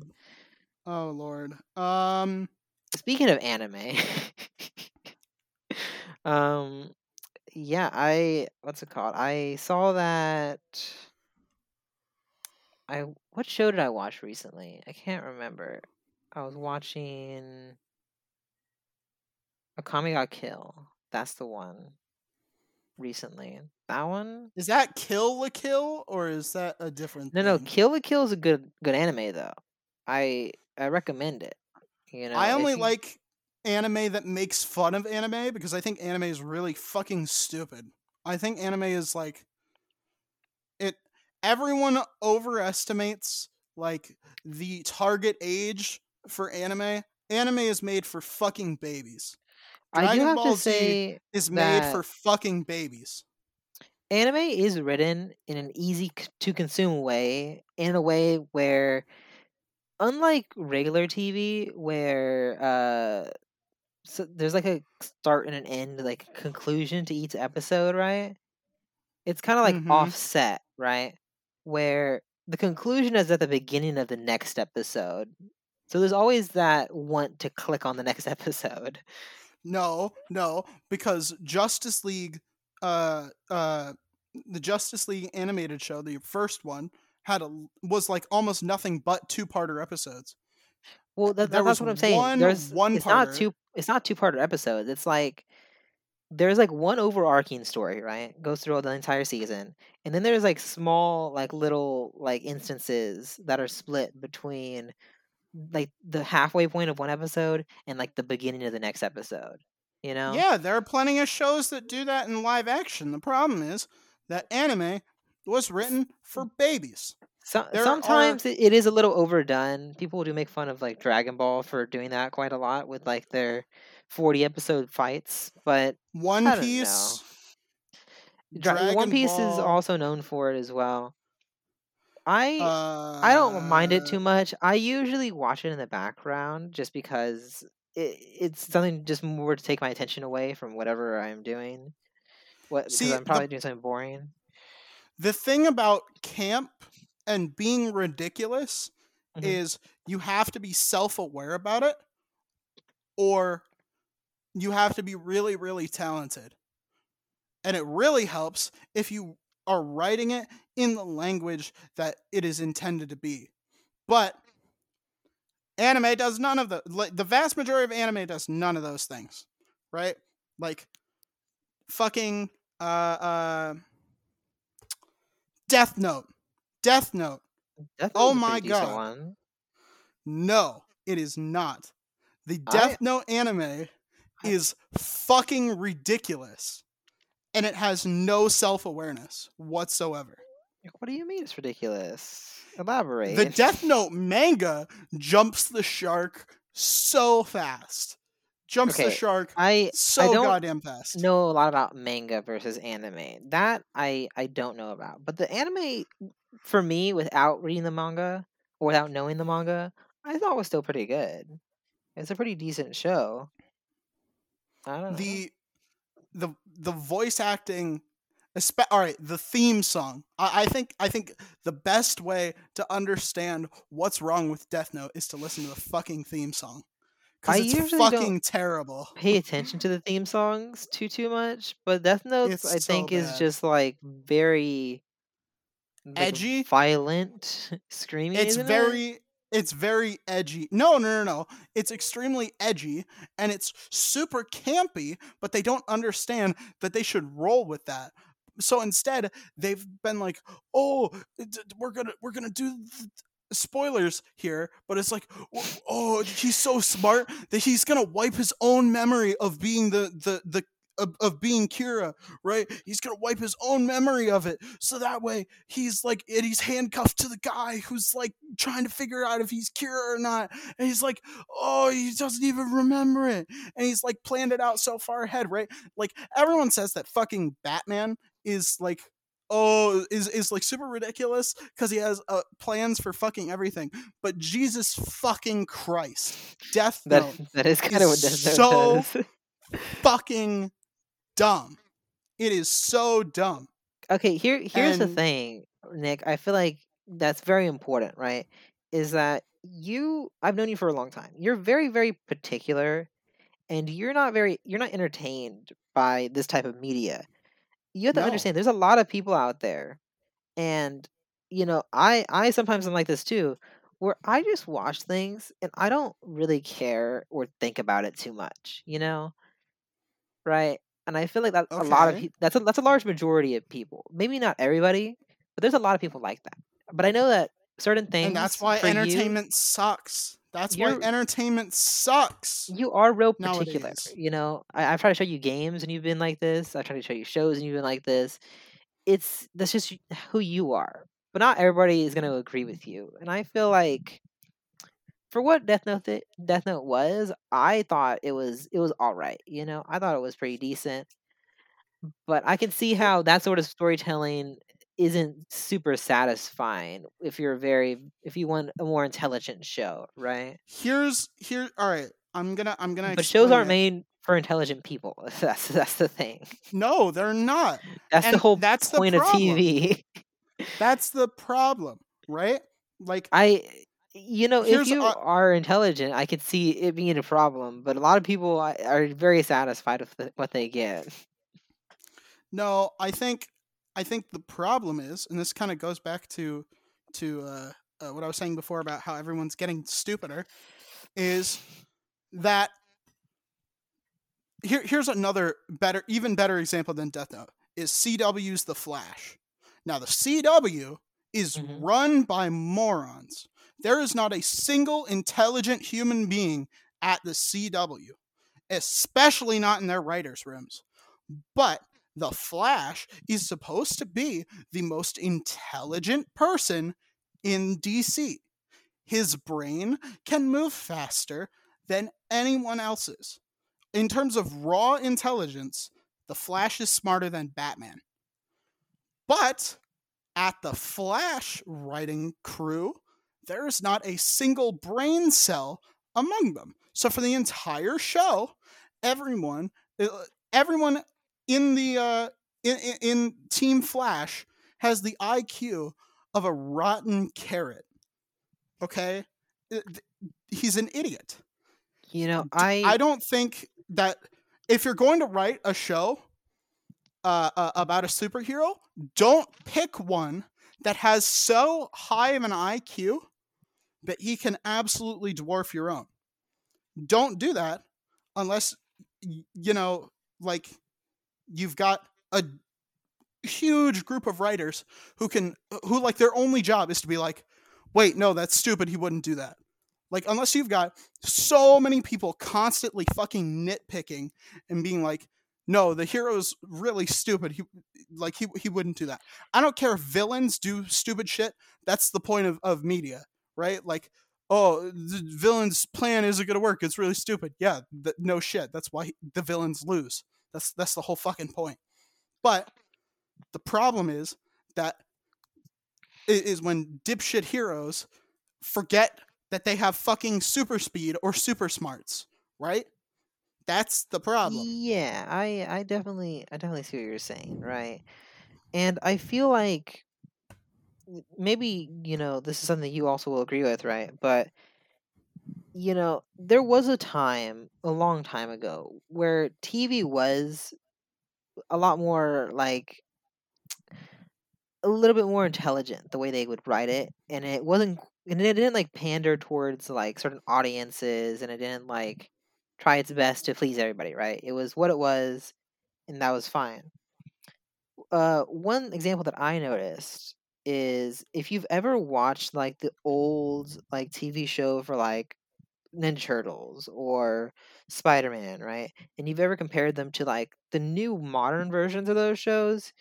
Oh lord. Um. Speaking of anime, um, yeah, I what's it called? I saw that. I what show did I watch recently? I can't remember. I was watching Akame ga Kill. That's the one. Recently, that one. Is that Kill la Kill or is that a different? No, no. Kill la Kill is a good good anime though. I I recommend it. You know, I only you- like anime that makes fun of anime because I think anime is really fucking stupid. I think anime is like everyone overestimates like the target age for anime. Anime is made for fucking babies. I do Dragon have Ball to Z say is made for fucking babies. anime is written in an easy to consume way, in a way where, unlike regular TV, where uh, so there's like a start and an end, like conclusion to each episode, right? It's kind of like Mhm. offset, right? Where the conclusion is at the beginning of the next episode. So there's always that want to click on the next episode. No, no, because Justice League, uh, uh, the Justice League animated show, the first one, had a was like almost nothing but two parter episodes. Well, that, that- that's what I'm saying. one There's one it's not two it's not two parter episodes. It's like there's like one overarching story, right? Goes through all the entire season. And then there's like small like little like instances that are split between like the halfway point of one episode and like the beginning of the next episode. You know? Yeah, there are plenty of shows that do that in live action. The problem is that anime was written for mm. babies. So, sometimes it, it is a little overdone. People do make fun of like Dragon Ball for doing that quite a lot with like their 40 episode fights, but One Piece, Dra- One Piece is also known for it as well. I Uh, I don't mind it too much. I usually watch it in the background just because it, it's something just more to take my attention away from whatever I'm doing. What because See, I'm the- probably doing something boring. The thing about camp and being ridiculous Mhm. is you have to be self aware about it, or you have to be really, really talented. And it really helps if you are writing it in the language that it is intended to be. But anime does none of the like, the vast majority of anime does none of those things, right? Like fucking uh uh Death Note. Death Note. Death Oh my God. No, it is not. The I- Death Note anime is fucking ridiculous. And it has no self awareness whatsoever. What do you mean it's ridiculous? Elaborate. The Death Note manga jumps the shark so fast. Jumps the shark I so don't goddamn fast. know a lot about manga versus anime. That I I don't know about. But the anime for me without reading the manga or without knowing the manga, I thought was still pretty good. It's a pretty decent show. I don't know. the the the voice acting espe- all right the theme song I, I think i think the best way to understand what's wrong with death note is to listen to the fucking theme song because it's usually don't fucking terrible pay attention to the theme songs too too much, but Death Note It's I so think is just like very like, Edgy? violent, screaming. it's isn't it? It's very edgy no no no no it's extremely edgy and it's super campy but they don't understand that they should roll with that. So instead they've been like oh we're gonna we're gonna do th- spoilers here but it's like oh he's so smart that he's gonna wipe his own memory of being the the the of, of being Kira, right? He's gonna wipe his own memory of it, so that way he's like, and he's handcuffed to the guy who's like trying to figure out if he's Kira or not, and he's like, oh, he doesn't even remember it, and he's like planned it out so far ahead, right? Like everyone says that fucking Batman is like oh is is like super ridiculous because he has uh, plans for fucking everything. But jesus fucking christ death That that is kind of what is Death so- fucking dumb it is so dumb Okay, here here's the thing, Nick. I feel like that's very important, right? Is that you I've known you for a long time. You're very very particular and you're not very you're not entertained by this type of media. You have to No. understand there's a lot of people out there and you know, I I sometimes am like this too where I just watch things and I don't really care or think about it too much, you know? Right? And I feel like that a lot of that's a that's a large majority of people. Maybe not everybody, but there's a lot of people like that. But I know that certain things and that's why for you- entertainment sucks That's why entertainment sucks. You are real particular. Nowadays. You know, I, I've tried to show you games and you've been like this. I've tried to show you shows and you've been like this. It's that's just who you are. But not everybody is going to agree with you. And I feel like for what Death Note th- Death Note was, I thought it was it was all right. You know, I thought it was pretty decent. But I can see how that sort of storytelling isn't super satisfying if you're very if you want a more intelligent show, right? Here's here. All right, I'm gonna I'm gonna. But shows aren't it. made for intelligent people. That's that's the thing. No, they're not. That's the whole that's the point of. TV. That's the problem, right? Like I, you know, if you a- are intelligent, I could see it being a problem. But a lot of people are very satisfied with the, what they get. No, I think I think the problem is, and this kind of goes back to to uh, uh, what I was saying before about how everyone's getting stupider, is that here here's another better, even better example than Death Note is CW's The Flash. Now the CW is Mhm. run by morons. There is not a single intelligent human being at the CW, especially not in their writers' rooms. But the Flash is supposed to be the most intelligent person in DC. His brain can move faster than anyone else's. In terms of raw intelligence, the Flash is smarter than Batman. But at the Flash writing crew, there is not a single brain cell among them. So for the entire show, everyone uh, everyone in the uh, in, in, in Team Flash has the IQ of a rotten carrot. Okay, Uh, he's an idiot. You know, I I don't think that if you're going to write a show uh, uh, about a superhero, don't pick one that has so high of an IQ that he can absolutely dwarf your own. Don't do that unless you know, like you've got a huge group of writers who can who like their only job is to be like, wait, no, that's stupid. He wouldn't do that. Like unless you've got so many people constantly fucking nitpicking and being like, no, the hero's really stupid. He like he he wouldn't do that. I don't care if villains do stupid shit. That's the point of, of media, right? Like, oh, the villain's plan isn't gonna work. It's really stupid. Yeah, th- no shit. That's why the villains lose. That's that's the whole fucking point. But the problem is that i- when dipshit heroes forget that they have fucking super speed or super smarts, right? That's the problem. Yeah, I I definitely I definitely see what you're saying, right? And I feel like maybe, you know, this is something you also will agree with, right? But you know, there was a time a long time ago where TV was a lot more like a little bit more intelligent the way they would write it and it wasn't and it didn't like pander towards like certain audiences and it didn't like try its best to please everybody right it was what it was and that was fine uh one example that i noticed is if you've ever watched like the old like tv show for like ninja turtles or spider-man right and you've ever compared them to like the new modern versions of those shows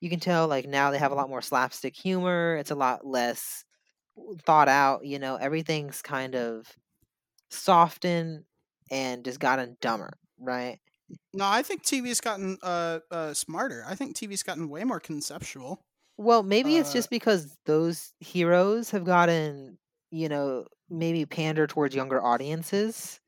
you can tell like now they have a lot more slapstick humor it's a lot less thought out you know everything's kind of softened and just gotten dumber right No, I think TV's gotten uh, uh smarter. I think TV's gotten way more conceptual. Well maybe it's Uh, just because those heroes have gotten you know maybe pander towards younger audiences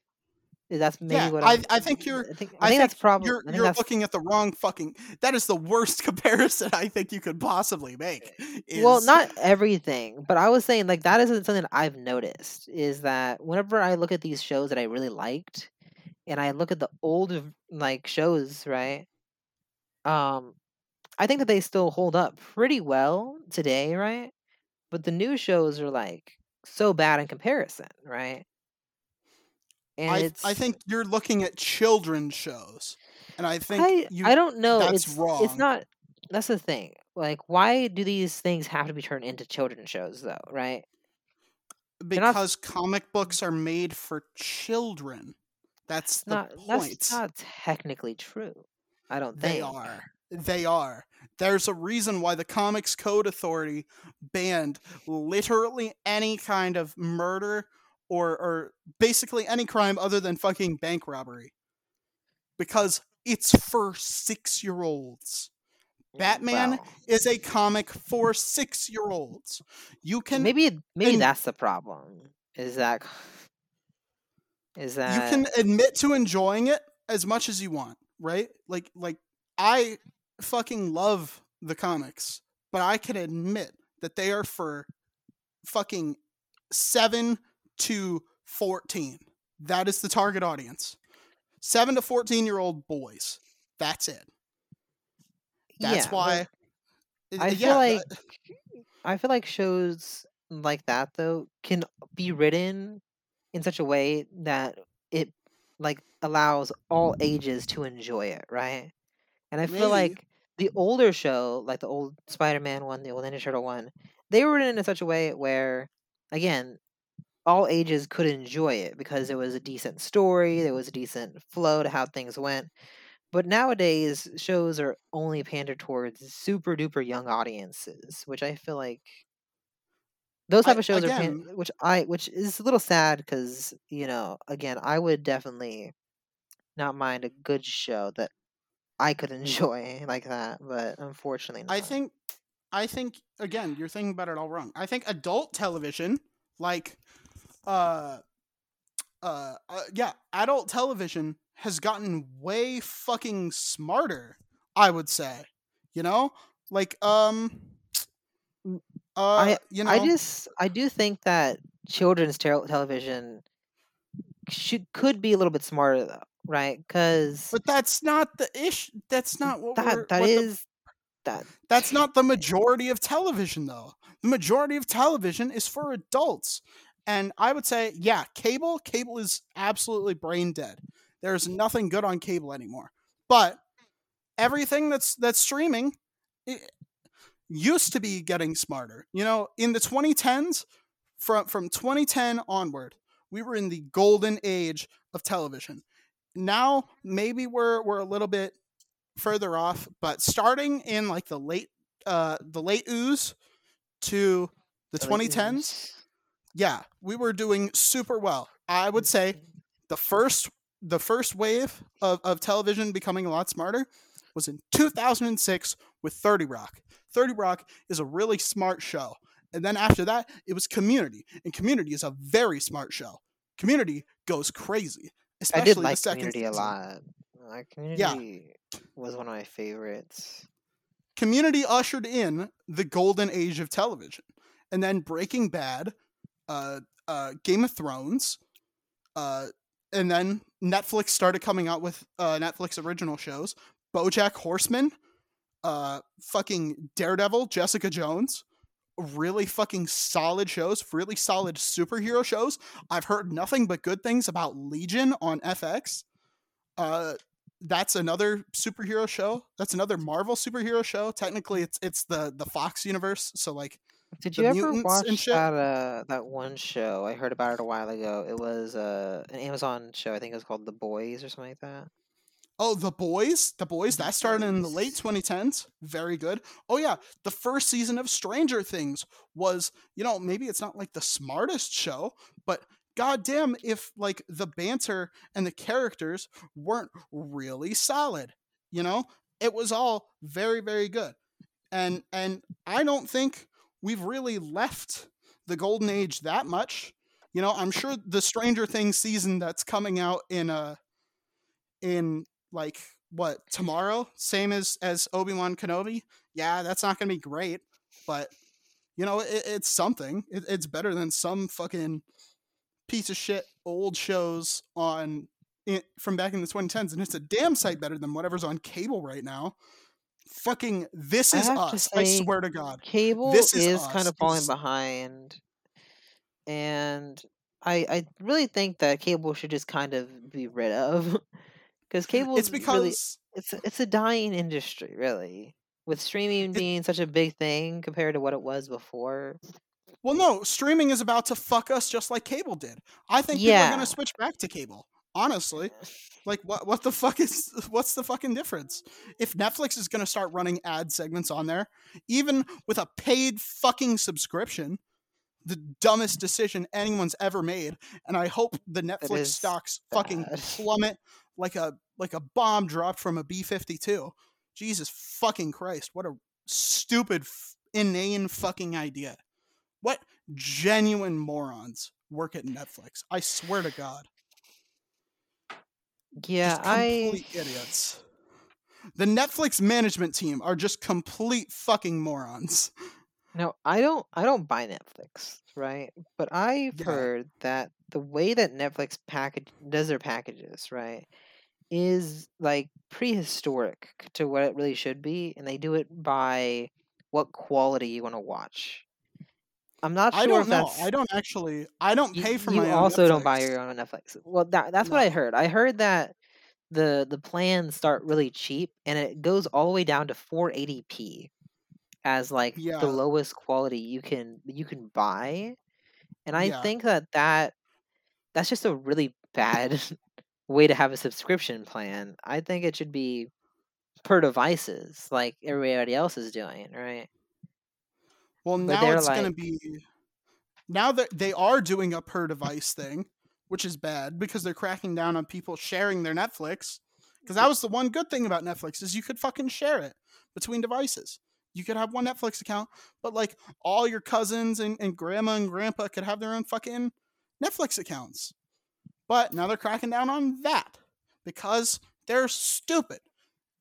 that's maybe Yeah, what I- I'm, I think you're- i think, I think that's probably You're you're that's, looking at the wrong fucking. That is the worst comparison I think you could possibly make. well not everything but i was saying like that isn't something that i've noticed is that whenever i look at these shows that i really liked and i look at the old like shows right um i think that they still hold up pretty well today right but the new shows are like so bad in comparison right and I it's I think you're looking at children's shows, and I think I, you. I don't know. that's it's it's not. That's the thing. Like, why do these things have to be turned into children's shows, though? Right? They're not- because comic mm. books are made for children. That's the not point. that's not technically true. I don't think They are. They are. There's a reason why the Comics Code Authority banned literally any kind of murder or or basically any crime other than fucking bank robbery. Because it's for 6-year-olds. Mm, Batman Well, Is a comic for 6-year-olds. You can maybe maybe and- that's the problem. Is that is that you can admit to enjoying it as much as you want, right? Like like I fucking love the comics, but I can admit that they are for fucking 7 to 14. That is the target audience. 7 to 14 year old boys. That's it. That's yeah, why I Uh, feel like I feel like shows like that though can be written in such a way that it like allows all ages to enjoy it, right? And I feel Maybe. like the older show, like the old Spider-Man one, the old Ninja Turtle one, they were written in such a way where, again, all ages could enjoy it because it was a decent story, there was a decent flow to how things went. But nowadays, shows are only pandered towards super duper young audiences, which I feel like those I- type of shows are, pan- which I, which is a little sad because you know, again, I would definitely not mind a good show that I could enjoy like that, but unfortunately, not. I think I think again, you're thinking about it all wrong. I think adult television, like uh uh, uh yeah, adult television has gotten way fucking smarter, I would say. You know? Like um Mm, uh you know I just I do think that children's tel- television should could be a little bit smarter though, right? Because but that's not the ish that's not what we're that that what the that That's not the majority of television, though. The majority of television is for adults. And I would say, yeah, cable, cable is absolutely brain dead. There's nothing good on cable anymore. But everything that's that's streaming it used to be getting smarter. You know, in the 2010s, from from 2010 onward, we were in the golden age of television. Now, maybe we're we're a little bit further off, but starting in like the late uh the late ooze to the the, 2010s, yeah, we were doing super well. I would say the first the first wave of, of television becoming a lot smarter was in 2006 with 30 Rock. 30 Rock is a really smart show. And then after that, it was Community. And Community is a very smart show. Community goes crazy. I Especially did the like second Community a lot. Like Community was one of my favorites. Community ushered in the golden age of television. And then Breaking Bad, uh, uh, Game of Thrones, uh, and then Netflix started coming out with uh, Netflix original shows. BoJack Horseman, uh, fucking Daredevil, Jessica Jones, really fucking solid shows, really solid superhero shows. I've heard nothing but good things about Legion on FX. Uh, that's another superhero show. That's another Marvel superhero show. Technically, it's it's the the Fox universe. So like, Did you ever watch that uh that one show? I heard about it a while ago. It was uh an Amazon show. I think it was called The Boys or something like that. Oh, the boys, the boys that started in the late 2010s. Very good. Oh yeah, the first season of Stranger Things was, you know, maybe it's not like the smartest show, but goddamn if like the banter and the characters weren't really solid. You know, it was all very very good. And and I don't think we've really left the golden age that much. You know, I'm sure the Stranger Things season that's coming out in uh in like what tomorrow, same as as Obi Wan Kenobi. Yeah, that's not gonna be great, but you know it, it's something. It, it's better than some fucking piece of shit old shows on in, from back in the 2010s, and it's a damn sight better than whatever's on cable right now. Fucking this is to us. I swear to God. Cable This is, Is kind of falling behind, and I I really think that cable should just kind of be rid of because cable It's because really it's a- it's a dying industry really with streaming being such a big thing compared to what it was before. Well, no, streaming is about to fuck us just like cable did. I think people are gonna switch back to cable. Honestly, like what? What the fuck is? What's the fucking difference? If Netflix is gonna start running ad segments on there, even with a paid fucking subscription, the dumbest decision anyone's ever made. And I hope the Netflix stocks fucking plummet like a like a bomb dropped from a B fifty two. Jesus fucking Christ! What a stupid, f- inane fucking idea. What genuine morons work at Netflix? I swear to God, Yeah, just I complete idiots. The Netflix management team are just complete fucking morons. No, I don't I don't buy Netflix, right? But I've Yeah. heard that the way that Netflix package does their packages, right, is like prehistoric to what it really should be, and they do it by what quality you want to watch. I'm not sure I don't if know. that's I don't actually. I don't you, pay for you my own also don't buy Netflix. your own Netflix. Well, that that's what I No. heard. I heard that the the plans start really cheap and it goes all the way down to 480p as like Yeah. the lowest quality you can you can buy. And I Yeah. think that that that's just a really bad way to have a subscription plan. I think it should be per devices like everybody else is doing, right? Well, now it's gonna be. Now that they are doing a per device thing, which is bad because they're cracking down on people sharing their Netflix. Because that was the one good thing about Netflix is you could fucking share it between devices. You could have one Netflix account, but like all your cousins and, and grandma and grandpa could have their own fucking Netflix accounts. But now they're cracking down on that because they're stupid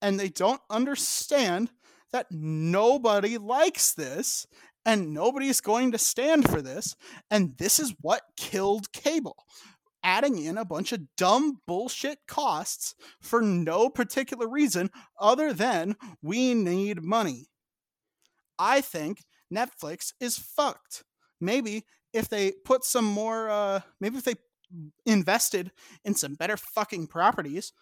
and they don't understand that nobody likes this and nobody's going to stand for this. And this is what killed cable. Adding in a bunch of dumb bullshit costs for no particular reason other than we need money. I think Netflix is fucked. Maybe if they put some more, uh, maybe if they invested in some better fucking properties,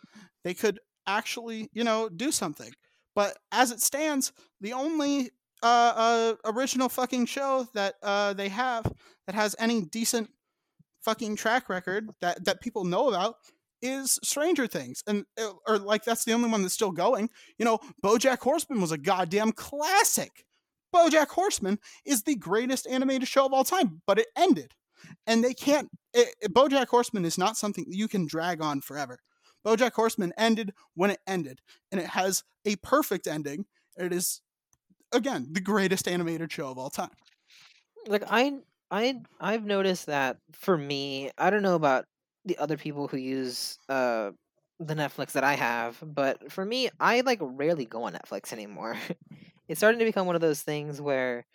they could actually, you know, do something. But as it stands, the only uh, uh, original fucking show that uh, they have that has any decent fucking track record that that people know about is Stranger Things, and uh, or like that's the only one that's still going. You know, BoJack Horseman was a goddamn classic. BoJack Horseman is the greatest animated show of all time, but it ended, and they can't. It, it- BoJack Horseman is not something you can drag on forever. BoJack Horseman ended when it ended, and it has a perfect ending. It is, again, the greatest animated show of all time. like I I I've noticed that for me, I don't know about the other people who use uh the Netflix that I have, but for me, I like rarely go on Netflix anymore. it's starting to become one of those things where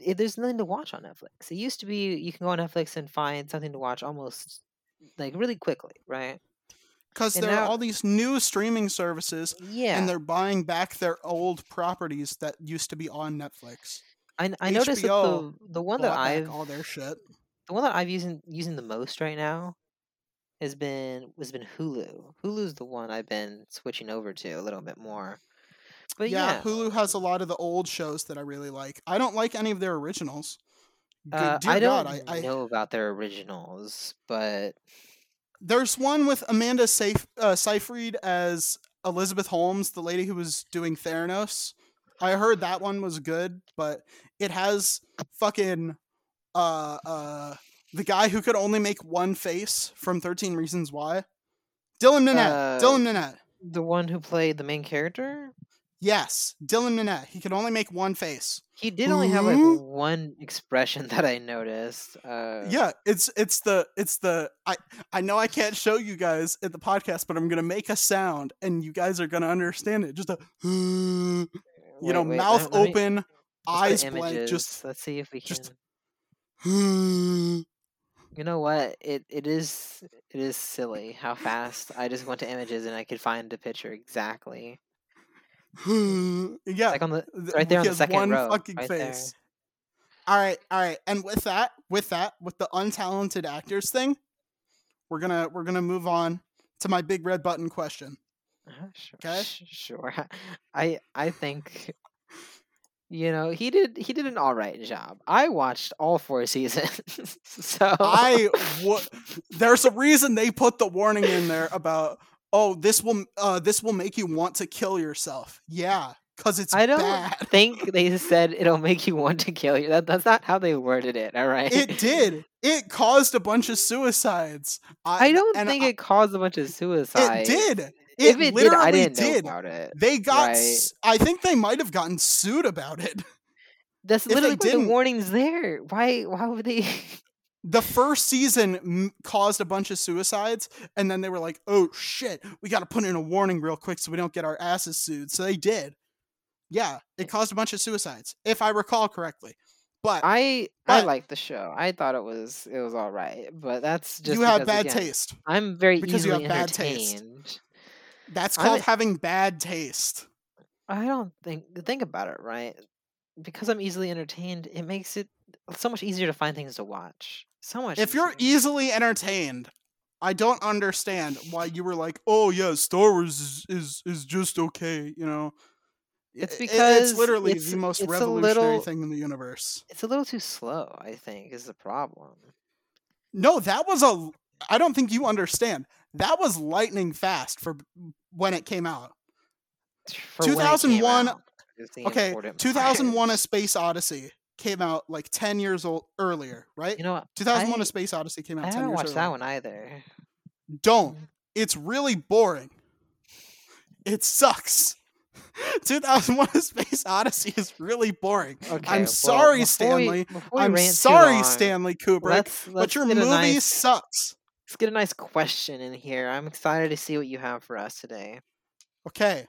it, there's nothing to watch on Netflix. It used to be you can go on Netflix and find something to watch almost like really quickly, right? Because there are all these new streaming services, Yeah, and they're buying back their old properties that used to be on Netflix. I I noticed that the the one that I've all their shit. the one that I've using using the most right now has been has been Hulu. Hulu's the one I've been switching over to a little bit more. But yeah, yeah, Hulu has a lot of the old shows that I really like. I don't like any of their originals. Uh, I don't God, I, I know about their originals, but there's one with Amanda Seyf- uh, Seyfried as Elizabeth Holmes, the lady who was doing Theranos. I heard that one was good, but it has fucking uh uh the guy who could only make one face from 13 Reasons Why. Dylan Minnette. Uh, Dylan Nanette. the one who played the main character, Yes, Dylan Nanette. He could only make one face. he did only have like one expression that I noticed. Uh, yeah, it's it's the it's the I I know I can't show you guys at the podcast, but I'm gonna make a sound and you guys are gonna understand it. Just a you wait, know, wait, mouth let- let open, go to eyes blank, just let's see if we can. just- You know what? It it is it is silly how fast I just went to images and I could find the picture exactly. yeah, Like on the th- right there on the second one row, fucking right there. face. All right, all right, and with that, with that, with the untalented actors thing, we're gonna we're gonna move on to my big red button question. Uh, sure, Okay. sure. I I think You know, he did he did an all right job. I watched all four seasons. so I. There's a reason they put the warning in there about oh this will uh this will make you want to kill yourself. Yeah, because it's I don't bad. think they said it'll make you want to kill you. That, that's not how they worded it. All right. It did. It caused a bunch of suicides. I don't think I- it caused a bunch of suicides It did. If It it did, I literally didn't know about it. They got. Right. I think they might have gotten sued about it. That's literally the warning's there. Why? Why would they? The first season m- caused a bunch of suicides, and then they were like, "Oh shit, we got to put in a warning real quick so we don't get our asses sued." So they did. Yeah, it caused a bunch of suicides, if I recall correctly. But I I But- liked the show. I thought it was it was all right, but that's just you have because, bad again, taste. I'm very because you have bad taste. entertained. That's called a- having bad taste. I don't think think about it, right? Because I'm easily entertained, it makes it so much easier to find things to watch. So much. If you're easily entertained, I don't understand why you were like, "Oh yeah, Star Wars is is, is just okay," you know. It's because it's literally it's- the most revolutionary little- thing in the universe. it's a little too slow, I think, is the problem. No, that was a. I don't think you understand. That was lightning fast for when it came out. For when came 2001 out, Okay, important 2001: A. Space Odyssey came out like 10 years old earlier, right? You know, what? 2001: I- A Space Odyssey came out I 10 haven't watched earlier. that one either. Don't. Mm. It's really boring. It sucks. 2001: A Space Odyssey is really boring. Okay, I'm well, sorry, before we- Stanley. before we I'm sorry, long, Stanley Kubrick, Let's, but let's your movie nice, sucks. Let's get a nice question in here. I'm excited to see what you have for us today. Okay.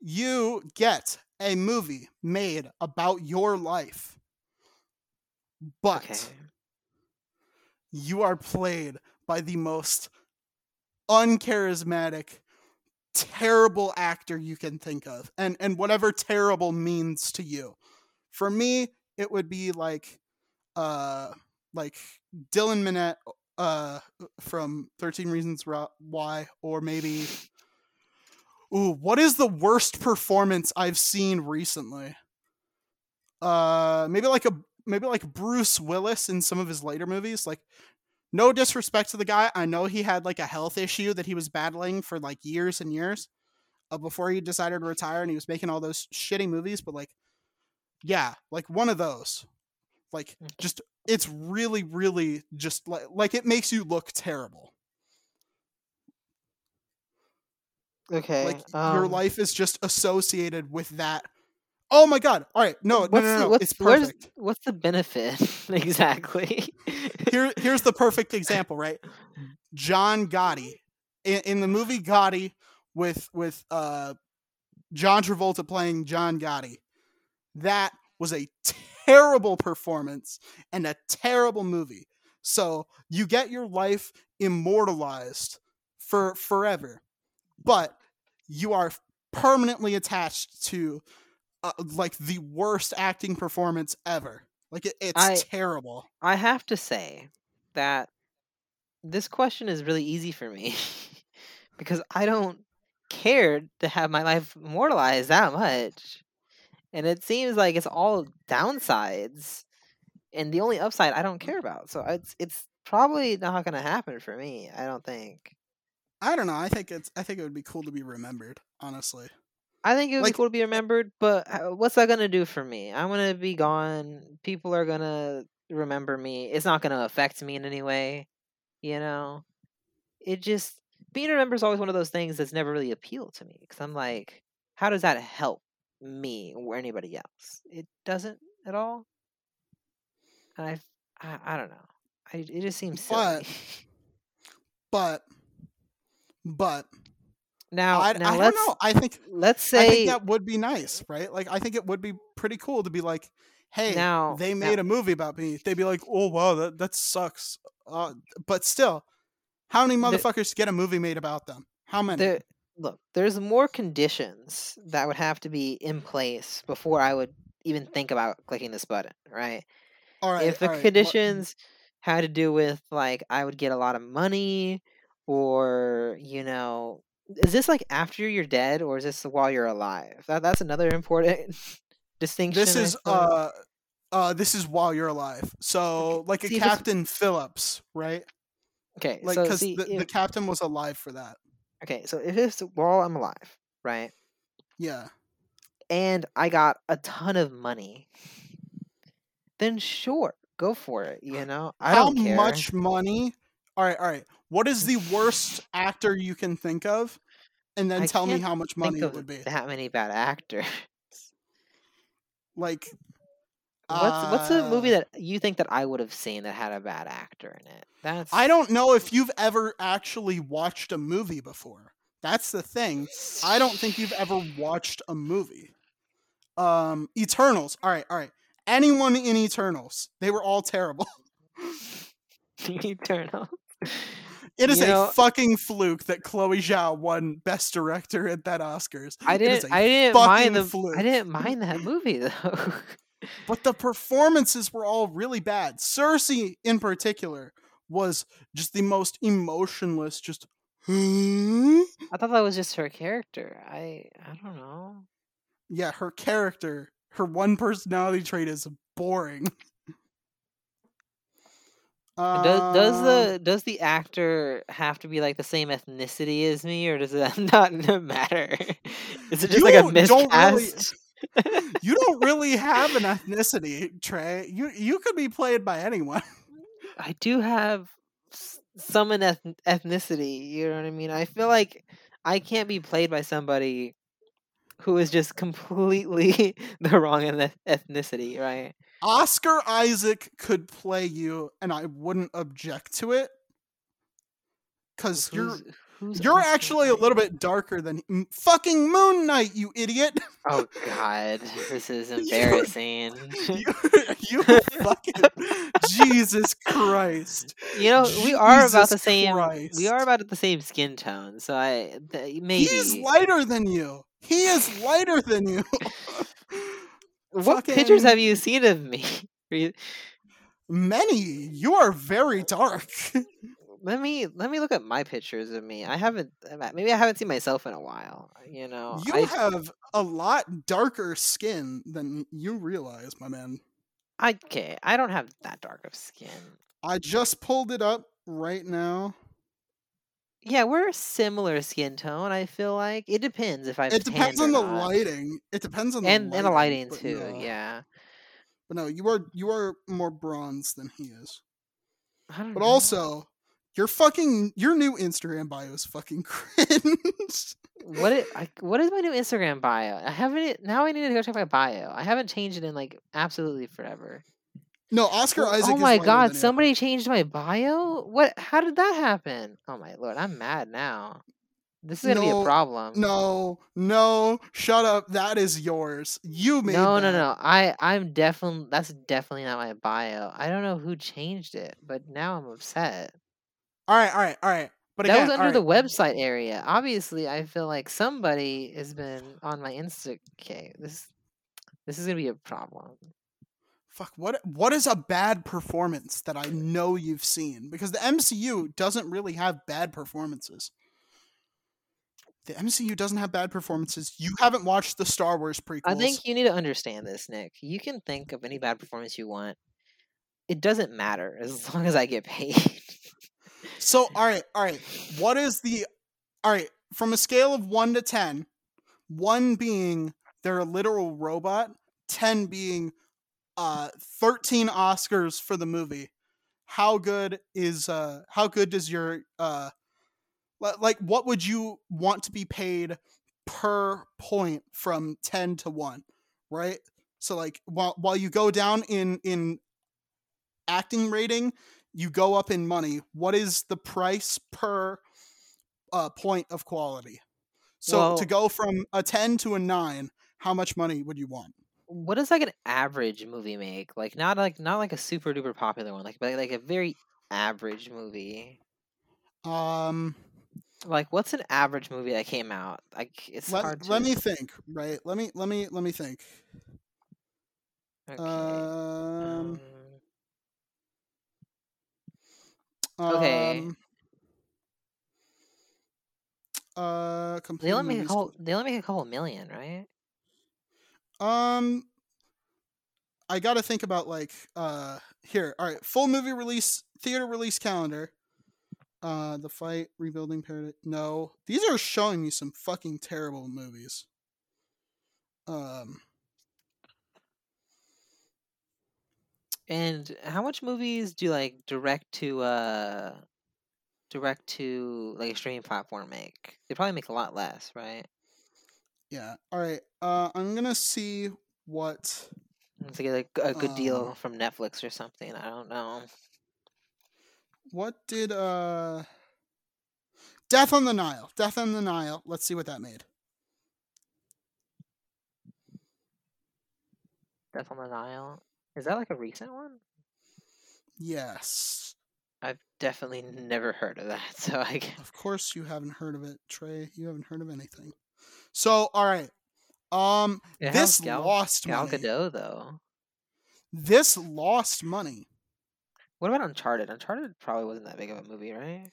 You get a movie made about your life, but Okay. you are played by the most uncharismatic, terrible actor you can think of, and and whatever terrible means to you. For me, it would be like, uh, like Dylan Minnette, uh, from Thirteen Reasons Why, or maybe. Ooh, what is the worst performance I've seen recently? Uh, maybe like a maybe like Bruce Willis in some of his later movies. Like, no disrespect to the guy, I know he had like a health issue that he was battling for like years and years uh, before he decided to retire, and he was making all those shitty movies. But like, yeah, like one of those. Like, just it's really, really just like like it makes you look terrible. Okay. like your um, life is just associated with that. Oh my god! All right, no, no, what's no, the- no, what's- it's where's- perfect. What's the benefit exactly? Here, here's the perfect example, right? John Gotti in, in the movie Gotti with with uh, John Travolta playing John Gotti. That was a terrible performance and a terrible movie. So you get your life immortalized for forever, but you are permanently attached to uh, like the worst acting performance ever. Like it, it's I- terrible. I have to say that this question is really easy for me because I don't care to have my life immortalized that much. And it seems like it's all downsides and the only upside I don't care about. So it's it's probably not going to happen for me, I don't think. I don't know. I think it's. I think it would be cool to be remembered. Honestly, I think it would Like- be cool to be remembered, but uh, what's that gonna do for me? I'm gonna be gone. People are gonna remember me. It's not gonna affect me in any way, you know. It just being remembered is always one of those things that's never really appealed to me because I'm like, how does that help me or anybody else? It doesn't at all. And I, I, I don't know. I, it just seems silly. But- but, but now, I, now I don't know. I think let's I say think that would be nice, right? Like I think it would be pretty cool to be like, hey, Now- they now- made a movie about me. They'd be like, oh wow, that that sucks. Uh, but still, how many The- motherfuckers get a movie made about them? How many? there look there's more conditions that would have to be in place before i would even think about clicking this button right all right. if the right, what- conditions had to do with like i would get a lot of money or you know is this like after you're dead or is this while you're alive that, that's another important distinction. This is uh uh this is while you're alive. So like a See, it's- Captain Phillips, right? okay. Like because see, the, if- the captain was alive for that. okay. So if it's while I'm alive, right, Yeah. and I got a ton of money, then sure, go for it. You know, I How don't care. much money? All right, all right. What is the worst actor you can think of? And then I tell me how much money it would be. that many bad actors. Like What's what's a movie uh, that you think that I would have seen that had a bad actor in it? That's I don't know if you've ever actually watched a movie before. That's the thing. I don't think you've ever watched a movie. Um, Eternals. All right, all right. Anyone in Eternals? They were all terrible. Eternal. It is You a know- fucking fluke that Chloe Zhao won Best Director at that Oscars. I didn't. I didn't mind the. fluke. I didn't mind that movie though. But the performances were all really bad. Sersi, in particular, was just the most emotionless. Just. I thought that was just her character. I. I don't know. yeah, her character, her one personality trait is boring. And Does does Um, the does the actor have to be like the same ethnicity as me, or does that not matter? Is it just like a You don't really- miscast? you don't really have an ethnicity, Trey. You you could be played by anyone. I do have some an eth- ethnicity. You know what I mean? I feel like I can't be played by somebody who is just completely the wrong eth- ethnicity, right? Oscar Isaac could play you, and I wouldn't object to it. Cause you're Who's- who's you're Oscar actually a little bit darker than m- fucking Moon Knight, you idiot. Oh God, this is You- embarrassing. you, you fucking Jesus Christ. You know, we are about the Jesus same. We are about the same skin tone, so I th- maybe. He's lighter than you. He is lighter than you. what pictures have you seen of me? You- Many. You are very dark. let me let me look at my pictures of me. I haven't. uh, Maybe I haven't seen myself in a while. You know, You I, have a lot darker skin than you realize, my man. Okay. I don't have that dark of skin. I just pulled it up right now. Yeah, we're a similar skin tone. I feel like it depends if I. It depends on the lighting. It depends on the and and the lighting too. no. Yeah, But no, you are you are more bronze than he is. I don't But know. also, your fucking your new Instagram bio is fucking cringe. What it, I, what is my new Instagram bio? I haven't now. I need to go check my bio. I haven't changed it in like absolutely forever. No, Oscar Oh- Isaac. oh my god! Somebody changed my bio. What? How did that happen? Oh my lord! I'm mad now. This is gonna be a problem. No, no, shut up. That is yours. You made no, no, that. no. I I'm definitely that's definitely not my bio. I don't know who changed it, but now I'm upset. All right, all right, all right. But that again, was under the website area. Obviously, I feel like somebody has been on my Insta. Okay, this this is gonna be a problem. Fuck. What what is a bad performance that I know you've seen? Because the MCU doesn't really have bad performances. The MCU doesn't have bad performances. You haven't watched the Star Wars prequels. I think you need to understand this, Nick. You can think of any bad performance you want. It doesn't matter as long as I get paid. So, all right, all right. What is the all right from a scale of one to ten? One being they're a literal robot. Ten being uh thirteen Oscars for the movie. How good is uh how good does your uh like what would you want to be paid per point from ten to one? Right. So like while while you go down in in acting rating, you go up in money. What is the price per uh, point of quality? So Well- to go from a 10 to a 9, how much money would you want? What does like an average movie make? Like not like not like a super duper popular one, like but like a very average movie. Um Like what's an average movie that came out? Like it's hard let, to let me think, right? Let me let me let me think. okay. Um, um, Okay. um, uh they only make a couple they only make a couple million, right? Um I got to think about like uh here. All right, full movie release, theater release calendar. Uh, the fight, rebuilding paradise. No, these are showing me some fucking terrible movies. Um, And how much movies do like direct to uh direct to like a streaming platform make? They probably make a lot less, right? Yeah. All right. Uh, I'm gonna see what. To get like a good Um, deal from Netflix or something. I don't know. What did uh Death on the Nile. Death on the Nile. Let's see what that made. Death on the Nile. Is that like a recent one? Yes. I've definitely never heard of that. So I g- Of course you haven't heard of it, Trey. You haven't heard of anything. So, all right. Um it this Gal, lost Gal money. Gadot though. This lost money. What about Uncharted? Uncharted probably wasn't that big of a movie, right?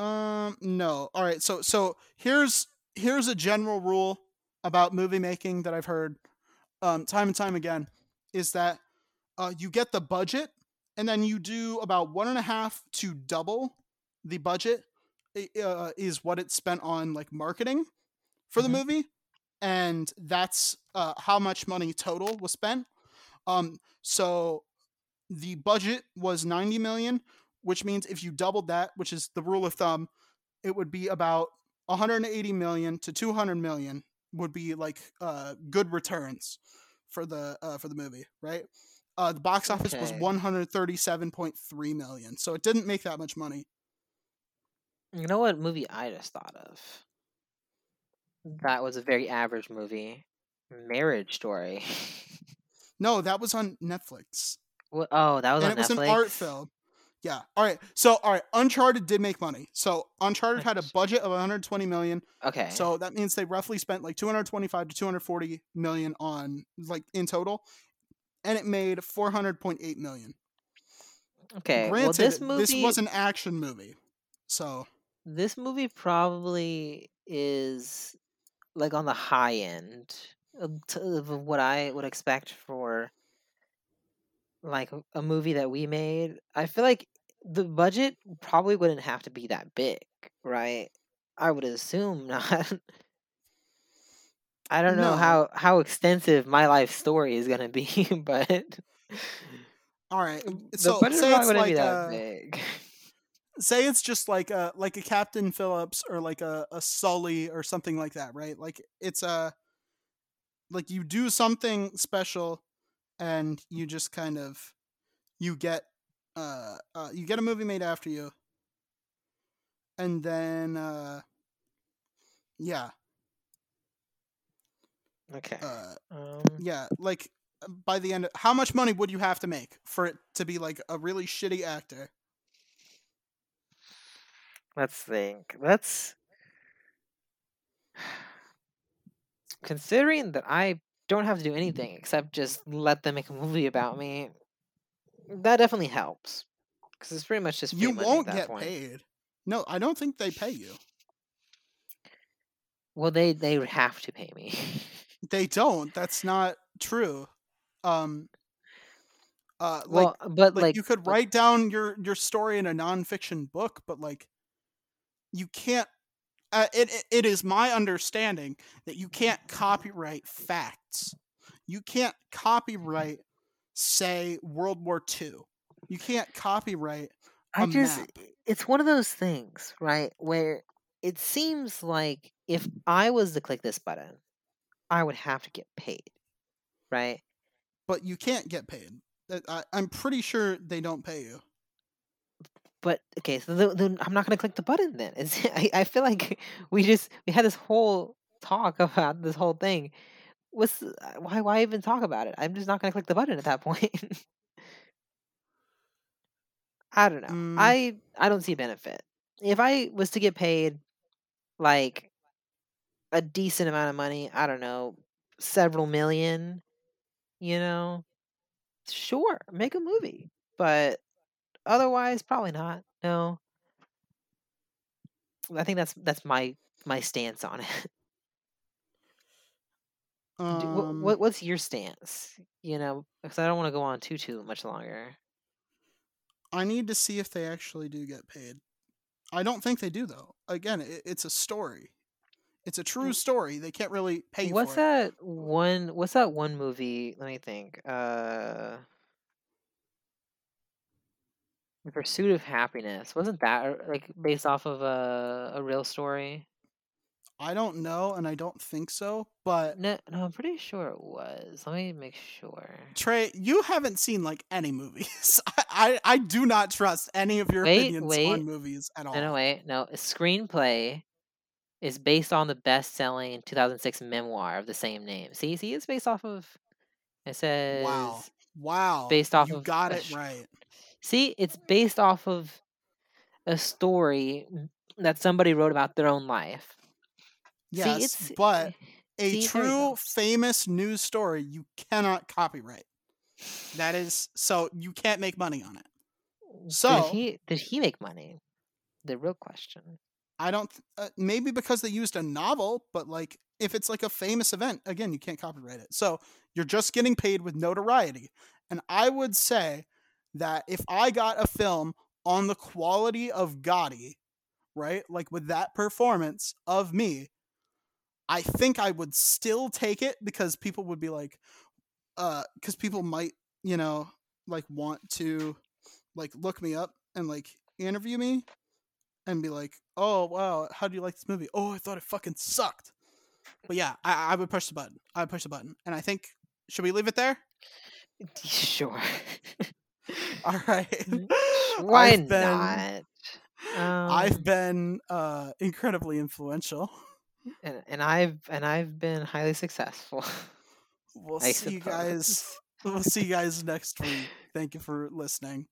Um no. All right. So so here's here's a general rule about movie making that I've heard um time and time again is that uh you get the budget and then you do about one and a half to double the budget uh, is what it spent on like marketing for the Mhm. movie and that's uh, how much money total was spent um so the budget was 90 million which means if you doubled that which is the rule of thumb it would be about 180 million to 200 million would be like uh good returns for the uh for the movie right uh the box office was 137.3 million so it didn't make that much money You know what movie I just thought of? That was a very average movie. Marriage Story. no that was on netflix What? Oh, that was and on it was an art film yeah all right so all right uncharted did make money so uncharted had a budget of 120 million Okay. So that means they roughly spent like 225 to 240 million on like in total, and it made 400.8 million. okay. Granted, well, this movie this was an action movie, so this movie probably is like on the high end of, what I would expect for like a- a movie that we made. I feel like the budget probably wouldn't have to be that big, right? I would assume not. I don't know how how extensive my life story is gonna be, but all right. the So budget say probably wouldn't like be that uh, big. Say it's just like a like a Captain Phillips or like a, a Sully or something like that, right? Like it's a like you do something special, and you just kind of you get uh, uh you get a movie made after you, and then uh yeah Okay. uh Um, yeah like by the end how much money would you have to make for it to be like a really shitty actor Let's think. Let's. Considering that I don't have to do anything except just let them make a movie about me, that definitely helps. Because it's pretty much just you won't at that get point. paid no i don't think they pay you Well, they they have to pay me. they don't that's not true um uh like well, but like, like, you could but- write down your your story in a nonfiction book but like you can't uh, it, it, it is my understanding that you can't copyright facts you can't copyright say world war ii you can't copyright I just map. it's one of those things, right? Where it seems like if I was to click this button, I would have to get paid, right? but you can't get paid I, i'm pretty sure they don't pay you But okay, so the, the, I'm not gonna click the button then. It's, I I feel like we just we had this whole talk about this whole thing. What's uh, why why even talk about it? I'm just not gonna click the button at that point. I don't know. Mm. I I don't see benefit. If I was to get paid like a decent amount of money, I don't know, several million, you know, sure, make a movie. But otherwise probably not. No. I think that's that's my my stance on it. Um, what, what's your stance? you know, because I don't want to go on too too much longer. I need to see if they actually do get paid. I don't think they do though. Again, it, it's a story. It's a true story. They can't really pay What's for it. that one? What's that one movie? Let me think. Uh, The Pursuit of Happiness. Wasn't that uh, like based off of a a real story? I don't know, and I don't think so. But No, no, I'm pretty sure it was. Let me make sure. Trey, you haven't seen like any movies. I, I, I do not trust any of your Wait, opinions wait. on movies at all. No, no, wait, no. A screenplay is based on the best-selling 2006 memoir of the same name. See, see, it's based off of. It says. Wow. Wow. based off you of got it sh- right. See, it's based off of a story that somebody wrote about their own life. Yes, see, it's but a see, true famous news story you cannot copyright. That is so you can't make money on it. So- did he did he make money? The real question. I don't th- uh, maybe because they used a novel, but like if it's like a famous event, again, you can't copyright it. So you're just getting paid with notoriety. And I would say that if I got a film on the quality of Gotti, right? Like with that performance of me, I think I would still take it because people would be like uh cuz people might, you know, like want to like look me up and like interview me and be like, "Oh wow, how do you like this movie?" "Oh, I thought it fucking sucked." But yeah, I, I would push the button. I would push the button, and I think should we leave it there? Sure. All right. Why I've been, not? I've Um, been uh, incredibly influential. and, and I've and I've been highly successful. We'll I see you guys. We'll see you guys next week. Thank you for listening.